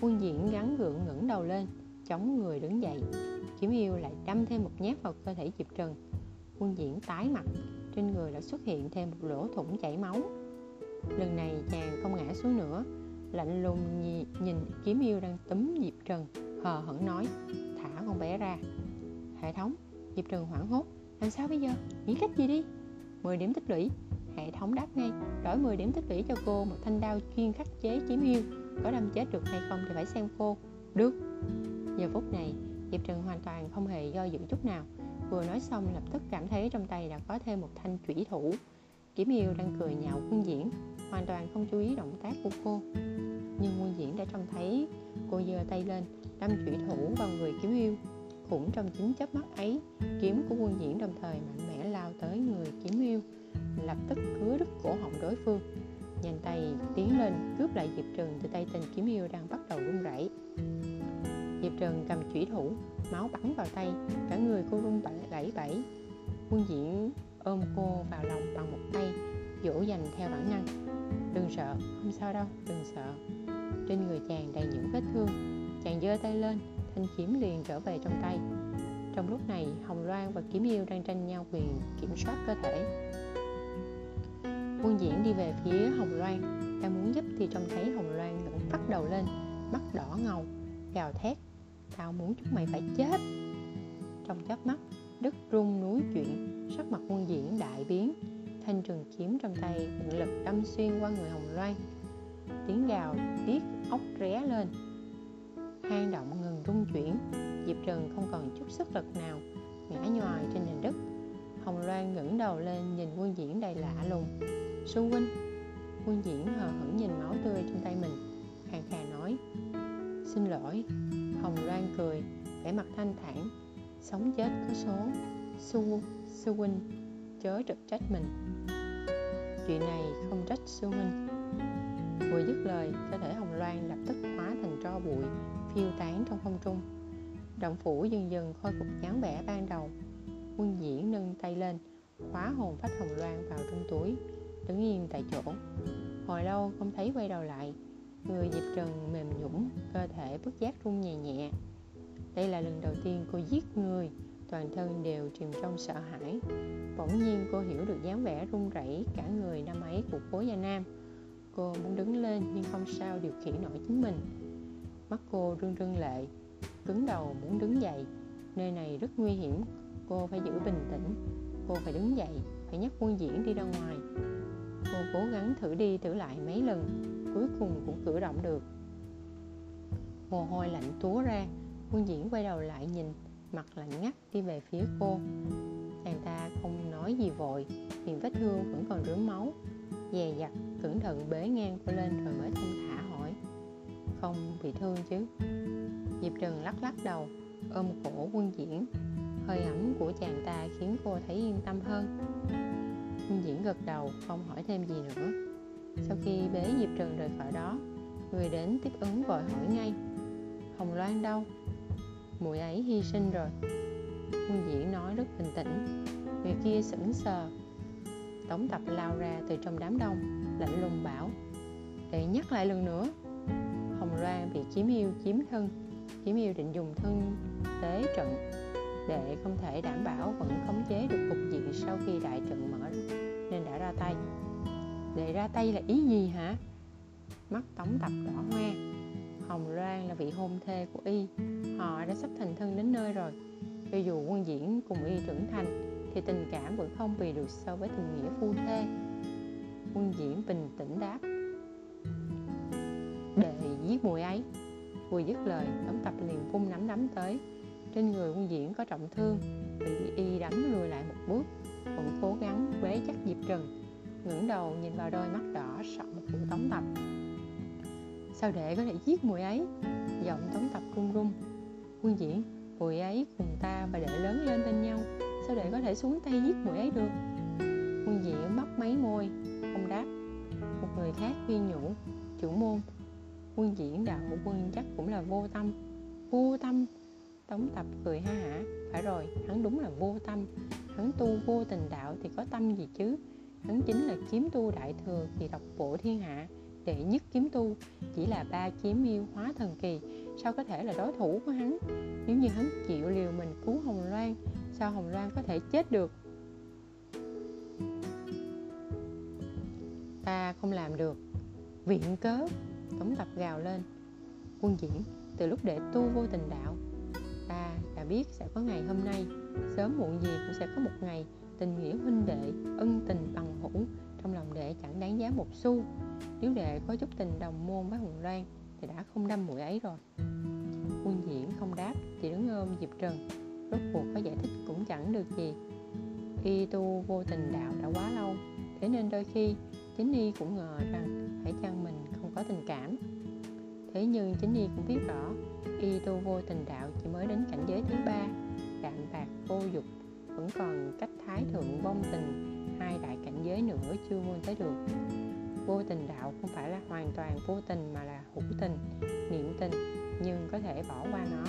Quân diễn gắn gượng ngẩng đầu lên chống người đứng dậy. Kiếm yêu lại đâm thêm một nhát vào cơ thể diệp trần. Quân diễn tái mặt trên người đã xuất hiện thêm một lỗ thủng chảy máu. Lần này chàng không ngã xuống nữa lạnh lùng nhìn, nhìn kiếm yêu đang túm diệp trần hờ hững nói thả con bé ra. Hệ thống diệp trần hoảng hốt làm sao bây giờ? Nghĩ cách gì đi? 10 điểm tích lũy. Hệ thống đáp ngay, đổi 10 điểm tích lũy cho cô một thanh đao chuyên khắc chế kiếm yêu có đâm chết được hay không thì phải xem cô. Được. Giờ phút này, diệp trần hoàn toàn không hề do dự chút nào. Vừa nói xong, lập tức cảm thấy trong tay đã có thêm một thanh thủy thủ. Kiếm yêu đang cười nhạo quân diễn, hoàn toàn không chú ý động tác của cô. Nhưng quân diễn đã trông thấy cô giơ tay lên, đâm thủy thủ vào người kiếm yêu cũng trong chính chớp mắt ấy, kiếm của quân diễn đồng thời mạnh mẽ lao tới người kiếm yêu, lập tức cứa đứt cổ họng đối phương. Nhanh tay tiến lên, cướp lại diệp trần từ tay tên kiếm yêu đang bắt đầu run rẩy. Diệp trần cầm chủy thủ, máu bắn vào tay, cả người cô run lẩy bẩy. Quân diễn ôm cô vào lòng bằng một tay, dỗ dành theo bản năng. Đừng sợ, không sao đâu, đừng sợ. Trên người chàng đầy những vết thương, chàng giơ tay lên thanh kiếm liền trở về trong tay. Trong lúc này, hồng loan và kiếm yêu đang tranh nhau quyền kiểm soát cơ thể. Quân diễn đi về phía hồng loan đang muốn giúp thì trông thấy hồng loan ngẩng phát đầu lên, mắt đỏ ngầu, gào thét, tao muốn chúng mày phải chết. Trong chớp mắt đất rung núi chuyển sắc mặt quân diễn đại biến, thanh trường kiếm trong tay tận lực đâm xuyên qua người hồng loan. Tiếng gào tiếc ốc ré lên hang động ngừng rung chuyển, diệp trần không còn chút sức lực nào, ngã nhòi trên nền đất. Hồng loan ngẩng đầu lên nhìn quân diễn đầy lạ lùng. Sư huynh. Quân diễn hờ hững nhìn máu tươi trên tay mình, khàn khàn nói, xin lỗi. Hồng loan cười, vẻ mặt thanh thản, sống chết có số. Sư sư huynh, chớ trực trách mình. Chuyện này không trách sư huynh. Vừa dứt lời cơ thể hồng loan lập tức hóa thành tro bụi phiêu tán trong không trung. Động phủ dần dần khôi phục dáng vẻ ban đầu. Quân diễn nâng tay lên khóa hồn phách hồng loan vào trong túi, đứng yên tại chỗ. Hồi lâu không thấy quay đầu lại, người diệp trần mềm nhũng cơ thể bất giác run nhẹ nhẹ. Đây là lần đầu tiên cô giết người, toàn thân đều chìm trong sợ hãi. Bỗng nhiên cô hiểu được dáng vẻ run rẩy cả người năm ấy của cố gia nam. Cô muốn đứng lên nhưng không sao điều khiển nổi chính mình mắt cô rưng rưng lệ cứng đầu muốn đứng dậy. Nơi này rất nguy hiểm, cô phải giữ bình tĩnh. Cô phải đứng dậy, phải nhắc quân diễn đi ra ngoài. Cô cố gắng thử đi thử lại mấy lần, cuối cùng cũng cử động được. Mồ hôi lạnh túa ra, quân diễn quay đầu lại nhìn, mặt lạnh ngắt đi về phía cô. Chàng ta không nói gì vội, miệng vết thương vẫn còn rướm máu. Dè dặt, cẩn thận bế ngang cô lên rồi mới thông thả không bị thương chứ. Diệp trần lắc lắc đầu, ôm cổ quân diễn. Hơi ẩm của chàng ta khiến cô thấy yên tâm hơn. Quân diễn gật đầu, không hỏi thêm gì nữa. Sau khi bế diệp trần rời khỏi đó, người đến tiếp ứng vội hỏi ngay. Hồng loan đâu? Mùi ấy hy sinh rồi. Quân diễn nói rất bình tĩnh. Người kia sững sờ. Tống tập lao ra từ trong đám đông, lạnh lùng bảo, để nhắc lại lần nữa hồng loan bị chiếm yêu, chiếm thân, chiếm yêu định dùng thân tế trận để không thể đảm bảo vẫn khống chế được cục diện sau khi đại trận mở nên đã ra tay. Để ra tay là ý gì hả? Mắt tống tập đỏ hoe. Hồng loan là vị hôn thê của y. Họ đã sắp thành thân đến nơi rồi. Cho dù quân diễn cùng y trưởng thành, thì tình cảm vẫn không vì được so với tình nghĩa phu thê. Quân diễn bình tĩnh đáp để giết mùi ấy. Vừa dứt lời tống tập liền vung nắm đấm tới. Trên người quân diễn có trọng thương, bị y đấm lùi lại một bước. Vẫn cố gắng bế chắc diệp trần ngẩng đầu nhìn vào đôi mắt đỏ sậm của tống tập. Sao để có thể giết mùi ấy? Giọng tống tập run run. Quân diễn, mùi ấy cùng ta và để lớn lên bên nhau. Sao để có thể xuống tay giết mùi ấy được? Quân diễn bắt mấy môi, không đáp. Một người khác khuyên nhủ, chủ môn quân diễn đạo quân chắc cũng là vô tâm. Vô tâm, tống tập cười ha hả. Phải rồi, hắn đúng là vô tâm. Hắn tu vô tình đạo thì có tâm gì chứ? Hắn chính là kiếm tu đại thừa thì độc bộ thiên hạ, đệ nhất kiếm tu. Chỉ là ba kiếm yêu hóa thần kỳ, sao có thể là đối thủ của hắn? Nếu như hắn chịu liều mình cứu hồng loan, sao hồng loan có thể chết được? Ta không làm được. Viện cớ tống tập gào lên. Quân diễn, từ lúc để tu vô tình đạo. Ta đã biết sẽ có ngày hôm nay. Sớm muộn gì cũng sẽ có một ngày tình nghĩa huynh đệ ân tình bằng hữu trong lòng đệ chẳng đáng giá một xu. Nếu đệ có chút tình đồng môn với hùng loan thì đã không đâm mũi ấy rồi. Quân diễn không đáp, chỉ đứng ôm diệp trần. Rốt cuộc có giải thích cũng chẳng được gì. Y tu vô tình đạo đã quá lâu, thế nên đôi khi chính y cũng ngờ rằng hãy chăng mình có tình cảm. Thế nhưng chính y cũng biết rõ y tu vô tình đạo chỉ mới đến cảnh giới thứ ba, đạm bạc, vô dục, vẫn còn cách thái thượng vong tình, hai đại cảnh giới nữa chưa vươn tới được. Vô tình đạo không phải là hoàn toàn vô tình mà là hữu tình, niệm tình, nhưng có thể bỏ qua nó.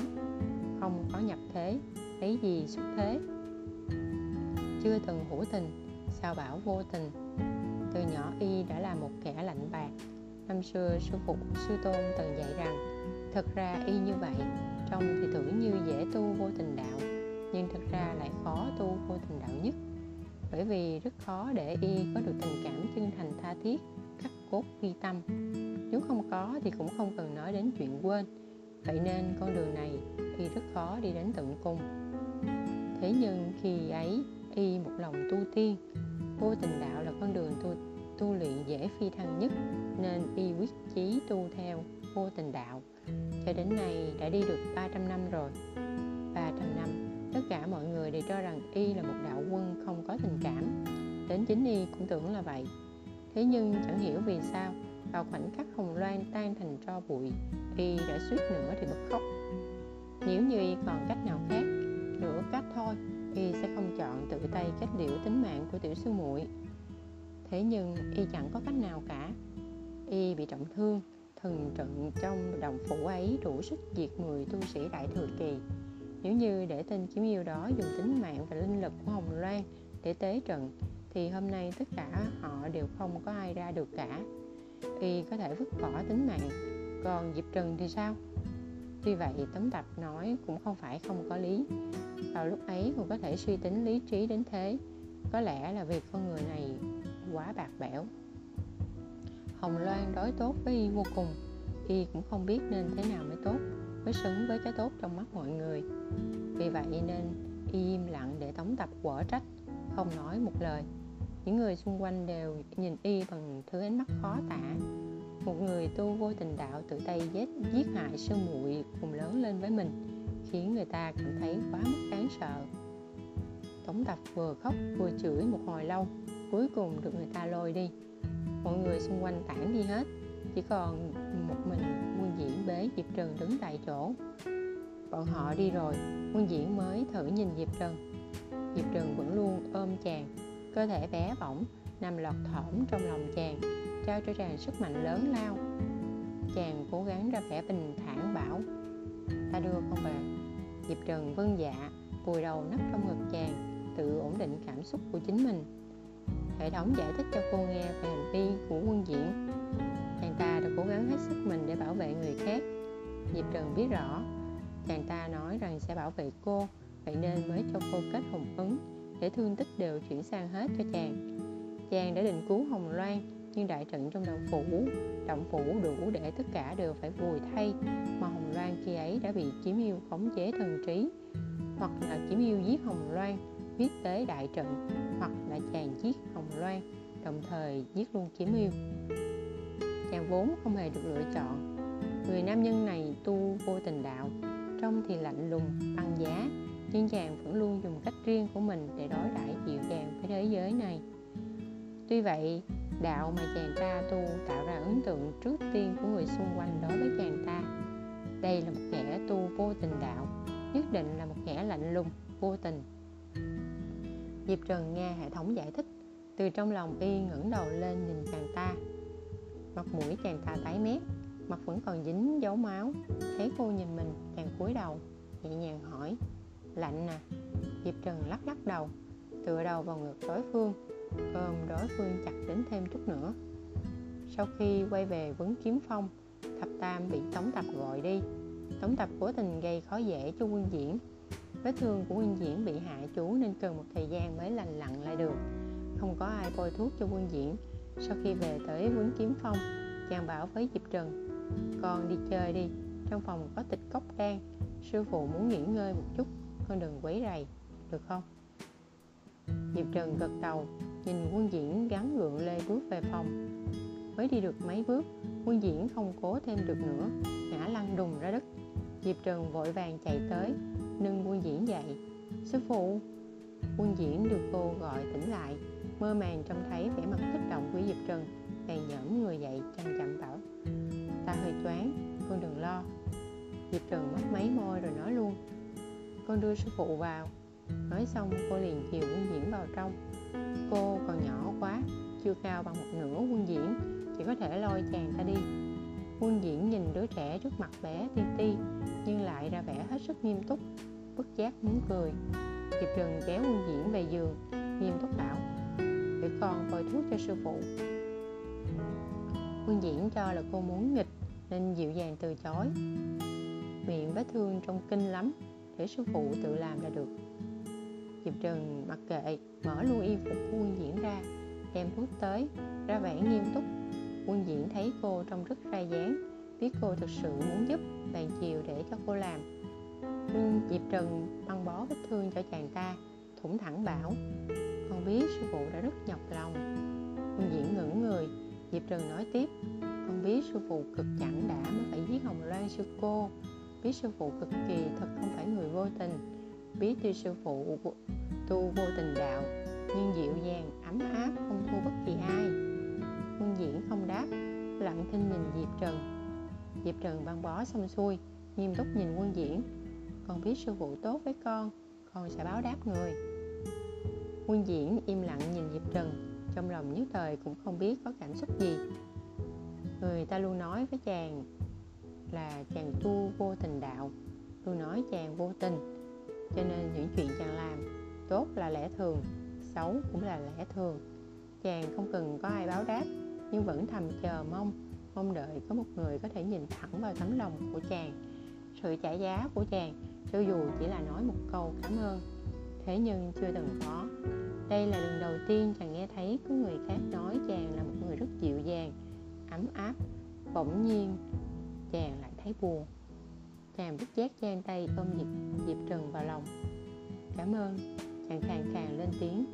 Không có nhập thế, lấy gì xuất thế? Chưa từng hữu tình, sao bảo vô tình? Từ nhỏ y đã là một kẻ lạnh bạc năm xưa, sư phụ, sư tôn từng dạy rằng, thật ra y như vậy, trông thì tưởng như dễ tu vô tình đạo, nhưng thật ra lại khó tu vô tình đạo nhất. Bởi vì rất khó để y có được tình cảm chân thành tha thiết, khắc cốt ghi tâm. Nếu không có thì cũng không cần nói đến chuyện quên. Vậy nên con đường này y rất khó đi đến tận cùng. Thế nhưng khi ấy, y một lòng tu tiên, vô tình đạo là con đường tu tu luyện dễ phi thăng nhất, nên y quyết chí tu theo vô tình đạo. Cho đến nay đã đi được 300 năm rồi. 300 năm, tất cả mọi người đều cho rằng y là một đạo quân không có tình cảm. Đến chính y cũng tưởng là vậy. Thế nhưng chẳng hiểu vì sao, vào khoảnh khắc hồng loan tan thành tro bụi, y đã suýt nữa thì bật khóc. Nếu như y còn cách nào khác, nửa cách thôi, y sẽ không chọn tự tay kết liễu tính mạng của tiểu sư muội thế nhưng y chẳng có cách nào cả. Y bị trọng thương, thần trận trong đồng phủ ấy đủ sức diệt người tu sĩ đại thừa kỳ. Nếu như để tên kiếm yêu đó dùng tính mạng và linh lực của hồng loan để tế trận, thì hôm nay tất cả họ đều không có ai ra được cả. Y có thể vứt bỏ tính mạng, còn diệp trần thì sao? Tuy vậy tấm tập nói cũng không phải không có lý. Vào lúc ấy cũng có thể suy tính lý trí đến thế. Có lẽ là việc con người này quá bạc bẽo. Hồng loan đối tốt với y vô cùng, y cũng không biết nên thế nào mới tốt, mới xứng với cái tốt trong mắt mọi người. Vì vậy nên y im lặng để tống tập quở trách, không nói một lời. Những người xung quanh đều nhìn y bằng thứ ánh mắt khó tả. Một người tu vô tình đạo tự tay giết giết hại sư muội cùng lớn lên với mình, khiến người ta cảm thấy quá mức đáng sợ. Tống tập vừa khóc vừa chửi một hồi lâu cuối cùng được người ta lôi đi. Mọi người xung quanh tản đi hết, chỉ còn một mình quân diễn bế diệp trần đứng tại chỗ. Bọn họ đi rồi quân diễn mới thử nhìn diệp trần. Diệp trần vẫn luôn ôm chàng, cơ thể bé bỏng, nằm lọt thỏm trong lòng chàng, trao cho chàng sức mạnh lớn lao. Chàng cố gắng ra vẻ bình thản bảo, ta đưa con về. Diệp trần vâng dạ vùi đầu nắp trong ngực chàng, tự ổn định cảm xúc của chính mình hệ thống giải thích cho cô nghe về hành vi của quân diễn. Chàng ta đã cố gắng hết sức mình để bảo vệ người khác. Diệp trần biết rõ, chàng ta nói rằng sẽ bảo vệ cô, vậy nên mới cho cô kết hồng ứng để thương tích đều chuyển sang hết cho chàng. Chàng đã định cứu hồng loan, nhưng đại trận trong động phủ động phủ đủ để tất cả đều phải vùi thay, mà hồng loan khi ấy đã bị chiếm yêu khống chế thần trí, hoặc là chiếm yêu giết hồng loan viết kế đại trận hoặc là chàng giết hồng loan, đồng thời giết luôn chiếm yêu. Chàng vốn không hề được lựa chọn. Người nam nhân này tu vô tình đạo trông thì lạnh lùng, tăng giá, nhưng chàng vẫn luôn dùng cách riêng của mình để đối đãi dịu dàng với thế giới này. Tuy vậy, đạo mà chàng ta tu tạo ra ấn tượng trước tiên của người xung quanh đối với chàng ta. Đây là một kẻ tu vô tình đạo, nhất định là một kẻ lạnh lùng, vô tình diệp trần nghe hệ thống giải thích, từ trong lòng y ngẩng đầu lên nhìn chàng ta. Mặt mũi chàng ta tái mét, mặt vẫn còn dính dấu máu. Thấy cô nhìn mình, chàng cúi đầu, nhẹ nhàng hỏi, lạnh à? Diệp trần lắc lắc đầu, tựa đầu vào ngực đối phương, ôm đối phương chặt đến thêm chút nữa. Sau khi quay về vấn kiếm phong, thập tam bị tống tập gọi đi. Tống tập cố tình gây khó dễ cho quân diễn vết thương của quân diễn bị hạ chú nên cần một thời gian mới lành lặn lại được. Không có ai bôi thuốc cho quân diễn. Sau khi về tới vướng kiếm phong chàng bảo với diệp trần. Con đi chơi đi, trong phòng có tịch cốc đen sư phụ muốn nghỉ ngơi một chút, con đừng quấy rầy. Được không? Diệp trần gật đầu, nhìn quân diễn gắn gượng lê bước về phòng. Mới đi được mấy bước, quân diễn không cố thêm được nữa, ngã lăn đùng ra đất. Diệp trần vội vàng chạy tới nâng quân diễn dậy. Sư phụ, quân diễn được cô gọi tỉnh lại, mơ màng trông thấy vẻ mặt kích động của diệp trần bèn nhõm người dậy chậm chậm bảo, ta hơi choáng, con đừng lo. Diệp trần mất mấy môi rồi nói luôn, con đưa sư phụ vào. Nói xong, cô liền chiều quân diễn vào trong. Cô còn nhỏ quá, chưa cao bằng một nửa quân diễn, chỉ có thể lôi chàng ta đi. Quân diễn nhìn đứa trẻ trước mặt bé ti ti nhưng lại ra vẻ hết sức nghiêm túc, bất giác muốn cười. Diệp Trừng kéo quân diễn về giường, nghiêm túc bảo, để con coi thuốc cho sư phụ. Quân diễn cho là cô muốn nghịch, nên dịu dàng từ chối. Miệng vết thương trong kinh lắm, để sư phụ tự làm là được. Diệp Trừng mặc kệ, mở luôn y phục của quân diễn ra, đem thuốc tới, ra vẻ nghiêm túc. Quân diễn thấy cô trông rất ra dáng biết cô thực sự muốn giúp bèn chiều để cho cô làm. Nhưng diệp trần băng bó vết thương cho chàng ta, thủng thẳng bảo, con biết sư phụ đã rất nhọc lòng. Quân diễn ngẩn người, diệp trần nói tiếp, con biết sư phụ cực chẳng đã mới phải giết hồng loan sư cô. Biết sư phụ cực kỳ thật không phải người vô tình. Biết tuy sư phụ tu vô tình đạo, nhưng dịu dàng, ấm áp, không thua bất kỳ ai. Quân diễn không đáp, lặng thinh nhìn diệp trần diệp trần băng bó xong xuôi, nghiêm túc nhìn quân diễn. Con biết sư phụ tốt với con con sẽ báo đáp người. Quân diễn im lặng nhìn diệp trần, trong lòng nhất thời cũng không biết có cảm xúc gì. Người ta luôn nói với chàng là chàng tu vô tình đạo, luôn nói chàng vô tình. Cho nên những chuyện chàng làm tốt là lẽ thường, xấu cũng là lẽ thường. Chàng không cần có ai báo đáp, nhưng vẫn thầm chờ mong mong đợi có một người có thể nhìn thẳng vào tấm lòng của chàng. Sự trả giá của chàng cho dù chỉ là nói một câu cảm ơn thế nhưng chưa từng có. Đây là lần đầu tiên chàng nghe thấy có người khác nói chàng là một người rất dịu dàng ấm áp. Bỗng nhiên chàng lại thấy buồn. Chàng bất giác giang tay ôm diệp, diệp trần vào lòng. Cảm ơn. Chàng khàn khàn lên tiếng.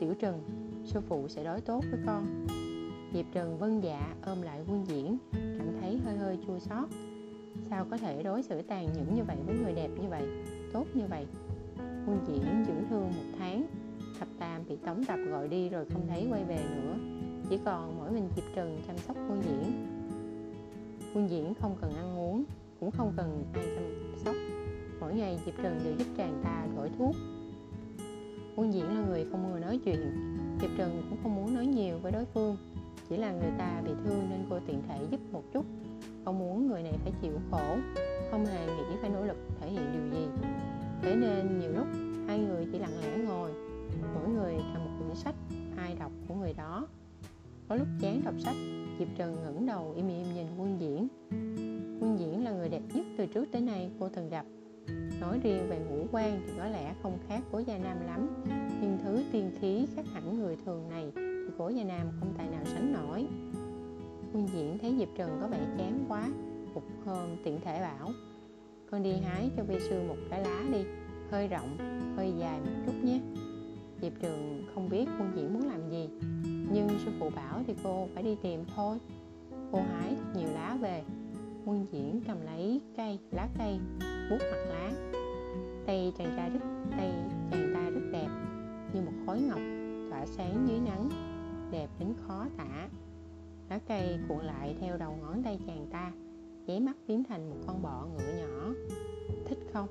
Tiểu trần sư phụ sẽ đối tốt với con diệp trần vân dạ ôm lại quân diễn. Cảm thấy hơi hơi chua xót. Sao có thể đối xử tàn nhẫn như vậy với người đẹp như vậy? Tốt như vậy. Quân diễn dưỡng thương một tháng. Thập tam bị tống tập gọi đi rồi không thấy quay về nữa. Chỉ còn mỗi mình diệp trần chăm sóc quân diễn. Quân diễn không cần ăn uống, cũng không cần ai chăm sóc. Mỗi ngày diệp trần đều giúp chàng ta đổi thuốc. Quân diễn là người không ưa nói chuyện. Diệp trần cũng không muốn nói nhiều với đối phương chỉ là người ta bị thương nên cô tiện thể giúp một chút. Không muốn người này phải chịu khổ, không hề nghĩ phải nỗ lực thể hiện điều gì. Thế nên nhiều lúc, hai người chỉ lặng lẽ ngồi, mỗi người cầm một quyển sách, ai đọc của người đó. Có lúc chán đọc sách, diệp trần ngẩng đầu im im nhìn quân diễn. Quân diễn là người đẹp nhất từ trước tới nay cô từng gặp. Nói riêng về ngũ quan thì có lẽ không khác cố gia nam lắm, nhưng thứ tiên khí khác hẳn người thường này của nhà gia nam không tài nào sánh nổi. Quân diễn thấy diệp trần có vẻ chán quá phục hôm tiện thể bảo, con đi hái cho vi sư một cái lá đi, hơi rộng, hơi dài một chút nhé. Diệp trường không biết quân diễn muốn làm gì, nhưng sư phụ bảo thì cô phải đi tìm thôi. Cô hái nhiều lá về, quân diễn cầm lấy cây, lá cây bút mặt lá. Tay chàng trai rất, tay chàng ta rất đẹp, như một khối ngọc tỏa sáng dưới nắng đẹp đến khó tả. Lá cây cuộn lại theo đầu ngón tay chàng ta, nháy mắt biến thành một con bọ ngựa nhỏ. Thích không?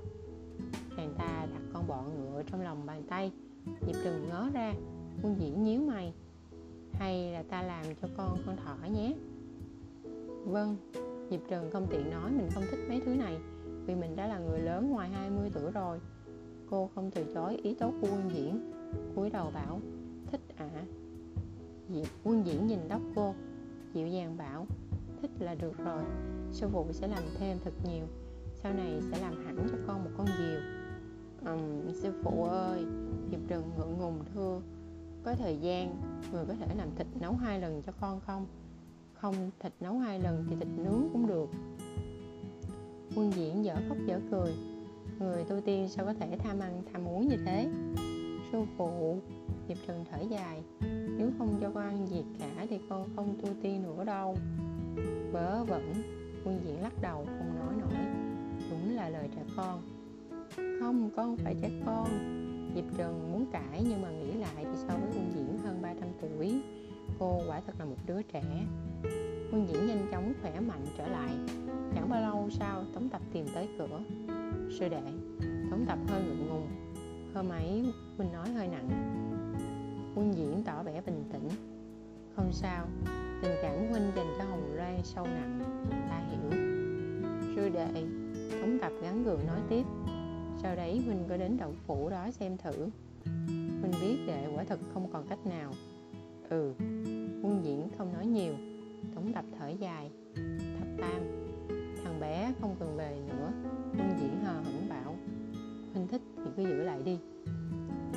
Chàng ta đặt con bọ ngựa trong lòng bàn tay diệp trừng ngó ra, quân diễn nhíu mày. Hay là ta làm cho con con thỏ nhé? Vâng diệp trừng không tiện nói mình không thích mấy thứ này, vì mình đã là người lớn ngoài 20 tuổi rồi. Cô không từ chối ý tốt của quân diễn, cúi đầu bảo, thích ạ. à diệp quân diễn nhìn tóc cô. Dịu dàng bảo thích là được rồi sư phụ sẽ làm thêm thật nhiều sau này sẽ làm hẳn cho con một con diều. Um, sư phụ ơi diệp trần ngượng ngùng thưa có thời gian người có thể làm thịt nấu hai lần cho con không? Không thịt nấu hai lần thì thịt nướng cũng được. Quân diễn dở khóc dở cười người tu tiên sao có thể tham ăn tham uống như thế? Sư phụ diệp trần thở dài. Nếu không cho con ăn cả thì con không tu ti nữa đâu. Vớ vẩn quân diễn lắc đầu, không nói nổi. Đúng là lời trẻ con. Không, con phải trẻ con. Diệp trần muốn cãi nhưng mà nghĩ lại thì so với quân diễn hơn 300 tuổi, cô quả thật là một đứa trẻ. Quân diễn nhanh chóng khỏe mạnh trở lại. Chẳng bao lâu sau, tống tập tìm tới cửa. Sư đệ, tống tập hơi ngượng ngùng. Hôm ấy mình nói hơi nặng quân diễn tỏ vẻ bình tĩnh. Không sao, tình cảm huynh dành cho hồng loan sâu nặng, ta hiểu. Sư đệ tống tập gắn gượng nói tiếp. Sau đấy huynh có đến đậu phủ đó xem thử. Huynh biết đệ quả thật không còn cách nào. Ừ quân diễn không nói nhiều tống tập thở dài. Thập tam, thằng bé không cần về nữa, quân diễn hờ hững bảo. Huynh thích thì cứ giữ lại đi.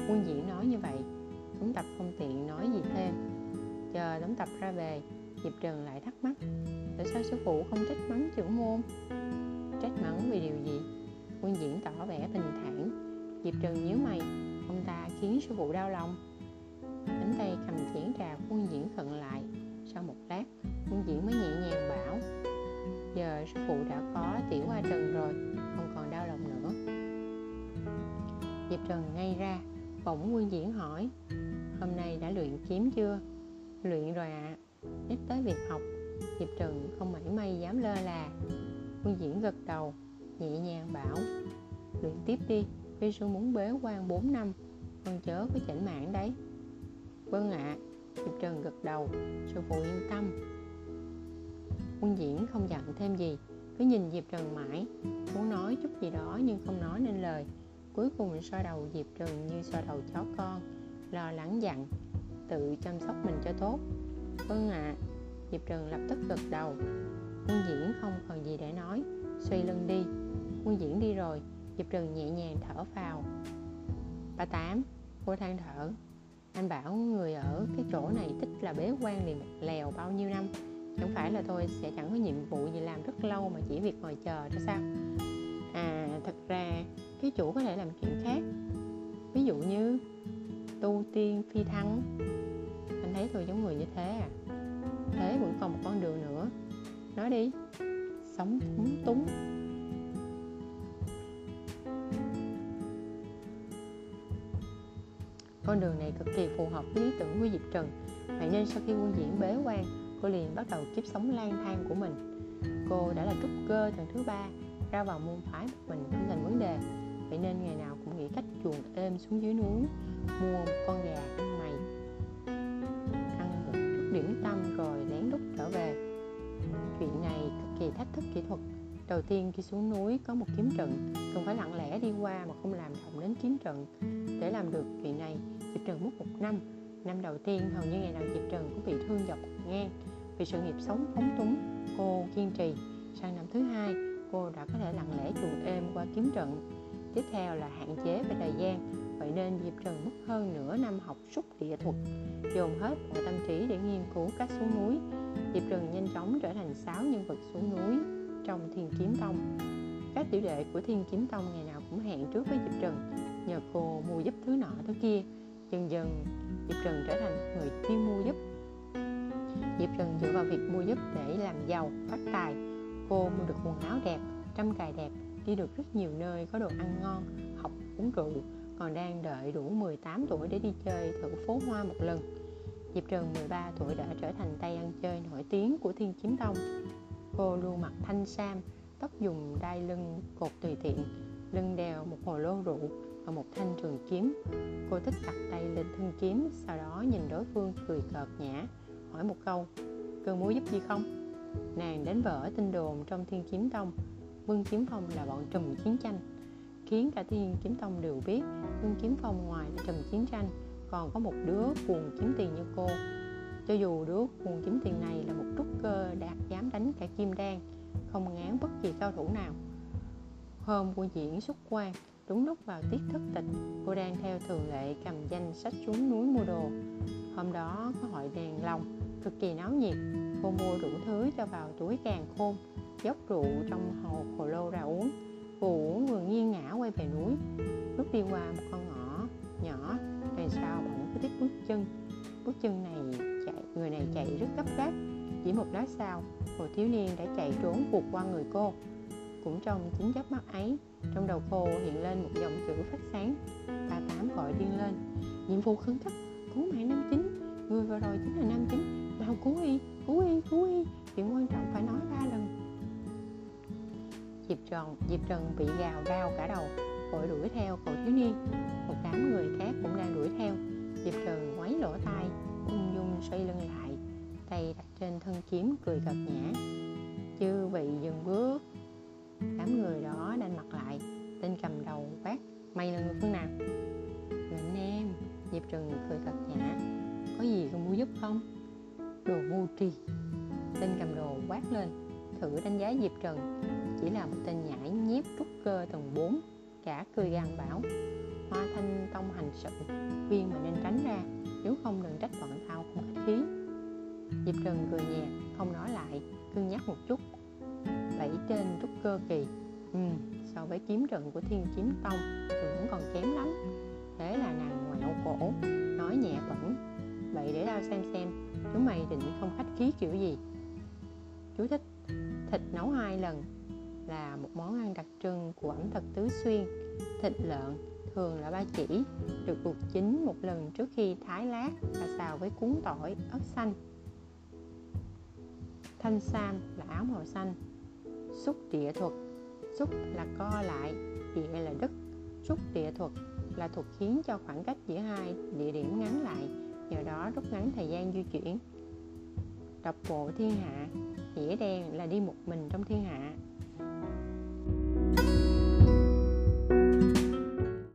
Quân diễn nói như vậy tống tập không tiện nói gì thêm. Chờ đóng tập ra về, diệp trần lại thắc mắc, tại sao sư phụ không trách mắng trưởng môn? Trách mắng vì điều gì? Quân diễn tỏ vẻ bình thản. Diệp trần nhíu mày, ông ta khiến sư phụ đau lòng. Cánh tay cầm chén trà, quân diễn khận lại. Sau một lát, quân diễn mới nhẹ nhàng bảo, giờ sư phụ đã có tiểu hoa trần rồi, không còn đau lòng nữa. Diệp trần ngay ra, bỗng quân diễn hỏi hôm nay đã luyện kiếm chưa? Luyện rồi ạ. À. nhắc tới việc học diệp trần không mảy may dám lơ là. Quân diễn gật đầu nhẹ nhàng bảo luyện tiếp đi vi sư muốn bế quan 4 năm con chớ có chảnh mạng đấy. Vâng ạ. À, diệp trần gật đầu sư phụ yên tâm. Quân diễn không dặn thêm gì cứ nhìn diệp trần mãi. Muốn nói chút gì đó nhưng không nói nên lời. Cuối cùng xoa đầu diệp trần như xoa đầu chó con lo lắng dặn tự chăm sóc mình cho tốt. Vâng ạ à, diệp trần lập tức gật đầu. Quân diễn không còn gì để nói xoay lưng đi. Quân diễn đi rồi diệp trần nhẹ nhàng thở vào. Ba tám cô than thở anh bảo người ở cái chỗ này thích là bế quan liền một lèo bao nhiêu năm. Chẳng phải là tôi sẽ chẳng có nhiệm vụ gì làm rất lâu mà chỉ việc ngồi chờ đó sao? À thật ra cái chủ có thể làm chuyện khác. Ví dụ như tu tiên, phi thăng. Anh thấy tôi giống người như thế à. Thế vẫn còn một con đường nữa. Nói đi. Sống túng túng. Con đường này cực kỳ phù hợp với lý tưởng của Diệp Trần. Vậy nên sau khi quân diễn bế quan, Cô liền bắt đầu kiếp sống lang thang của mình. Cô đã là trúc cơ tầng thứ ba, Ra vào môn phái một mình không thành vấn đề. Vậy nên ngày nào cũng nghĩ cách chuồn êm xuống dưới núi. Mua một con gà ăn mày. Ăn một chút điểm tâm rồi lén lút trở về. Chuyện này cực kỳ thách thức kỹ thuật. Đầu tiên khi xuống núi có một kiếm trận, Cần phải lặng lẽ đi qua mà không làm động đến kiếm trận. Để làm được chuyện này Diệp Trần mất một năm. Năm đầu tiên hầu như ngày nào Diệp Trần cũng bị thương dọc ngang Vì sự nghiệp sống phóng túng, Cô kiên trì. Sang năm thứ hai, cô đã có thể lặng lẽ chuồn êm qua kiếm trận. Tiếp theo là hạn chế về thời gian. Vậy nên Diệp Trần mất hơn nửa năm học súc địa thuật Dồn hết mọi tâm trí để nghiên cứu cách xuống núi. Diệp Trần nhanh chóng trở thành sáu nhân vật xuống núi trong Thiên Kiếm Tông. Các tiểu đệ của Thiên Kiếm Tông ngày nào cũng hẹn trước với Diệp Trần Nhờ cô mua giúp thứ nọ thứ kia. Dần dần Diệp Trần trở thành người chuyên mua giúp. Diệp Trần dựa vào việc mua giúp để làm giàu, phát tài. Cô mua được quần áo đẹp, trăm cài đẹp Đi được rất nhiều nơi có đồ ăn ngon, học uống rượu. Còn đang đợi đủ 18 tuổi để đi chơi thử phố hoa một lần. Diệp Trần 13 tuổi đã trở thành tay ăn chơi nổi tiếng của Thiên Kiếm Tông. Cô luôn mặc thanh sam, tóc dùng đai lưng cột tùy tiện Lưng đeo một hồ lô rượu và một thanh trường kiếm. Cô thích đặt tay lên thân kiếm sau đó nhìn đối phương cười cợt nhã hỏi một câu cần muốn giúp gì không? Nàng đến vỡ tin đồn trong thiên kiếm tông vương kiếm phong là bọn trùm chiến tranh khiến cả thiên kiếm tông đều biết vương kiếm phong ngoài để trùm chiến tranh, còn có một đứa cuồng kiếm tiền như cô. Cho dù đứa cuồng kiếm tiền này là một trúc cơ đạt dám đánh cả kim đan, không ngán bất kỳ cao thủ nào. Hôm quân diễn xuất quan, đúng lúc vào tiết thất tịch, cô đang theo thường lệ cầm danh sách xuống núi mua đồ. Hôm đó có hội đèn lồng, cực kỳ náo nhiệt. Cô mua đủ thứ cho vào túi càng khôn, dốc rượu trong hồ hồ lô ra uống. Vũ vừa nghiêng ngã quay về núi. Lúc đi qua một con ngõ nhỏ đằng sau bỗng có tiếp bước chân. Bước chân này chạy người này chạy rất gấp gáp. Chỉ một lát sau một thiếu niên đã chạy trốn vụt qua người cô. Cũng trong chính chớp mắt ấy trong đầu cô hiện lên một dòng chữ phát sáng. Ba tám gọi điên lên. Nhiệm vụ khẩn cấp cứu mạng năm chín, người vừa rồi chính là năm chín, mau cứu y cứu y cứu y. Chuyện quan trọng phải nói ba lần. Diệp Trần, Diệp Trần bị gào rao cả đầu vội đuổi theo cậu thiếu niên. Một đám người khác cũng đang đuổi theo. Diệp Trần ngoáy lỗ tai ung dung xoay lưng lại tay đặt trên thân kiếm cười cợt nhã. Chư vị dừng bước. Đám người đó đanh mặt lại tên cầm đầu quát mày là người phương nào? Lệnh em. Diệp Trần cười cợt nhã. Có gì con muốn giúp không? Đồ ngu tri. Tên cầm đồ quát lên thử đánh giá diệp trần chỉ là một tên nhãi nhép trúc cơ tầng 4 cả cười gằn bảo hoa thanh tông hành sự viên mà nên tránh ra nếu không đừng trách bọn tao không khách khí. Diệp trần cười nhẹ không nói lại cân nhắc một chút. Bảy trên trúc cơ kỳ ừ, so với kiếm trận của thiên kiếm tông thì vẫn còn kém lắm. Thế là nàng ngoẹo cổ nói nhẹ vẫn vậy để tao xem xem chúng mày định không khách khí kiểu gì? Chú thích thịt nấu hai lần là một món ăn đặc trưng của ẩm thực tứ xuyên. Thịt lợn thường là ba chỉ, được luộc chín một lần trước khi thái lát và xào với cuốn tỏi, ớt xanh. Thanh sam là áo màu xanh. Xúc địa thuật. Xúc là co lại, địa là đất xúc địa thuật là thuật khiến cho khoảng cách giữa hai địa điểm ngắn lại, nhờ đó rút ngắn thời gian di chuyển. Độc bộ thiên hạ. Nghĩa đen là đi một mình trong thiên hạ. you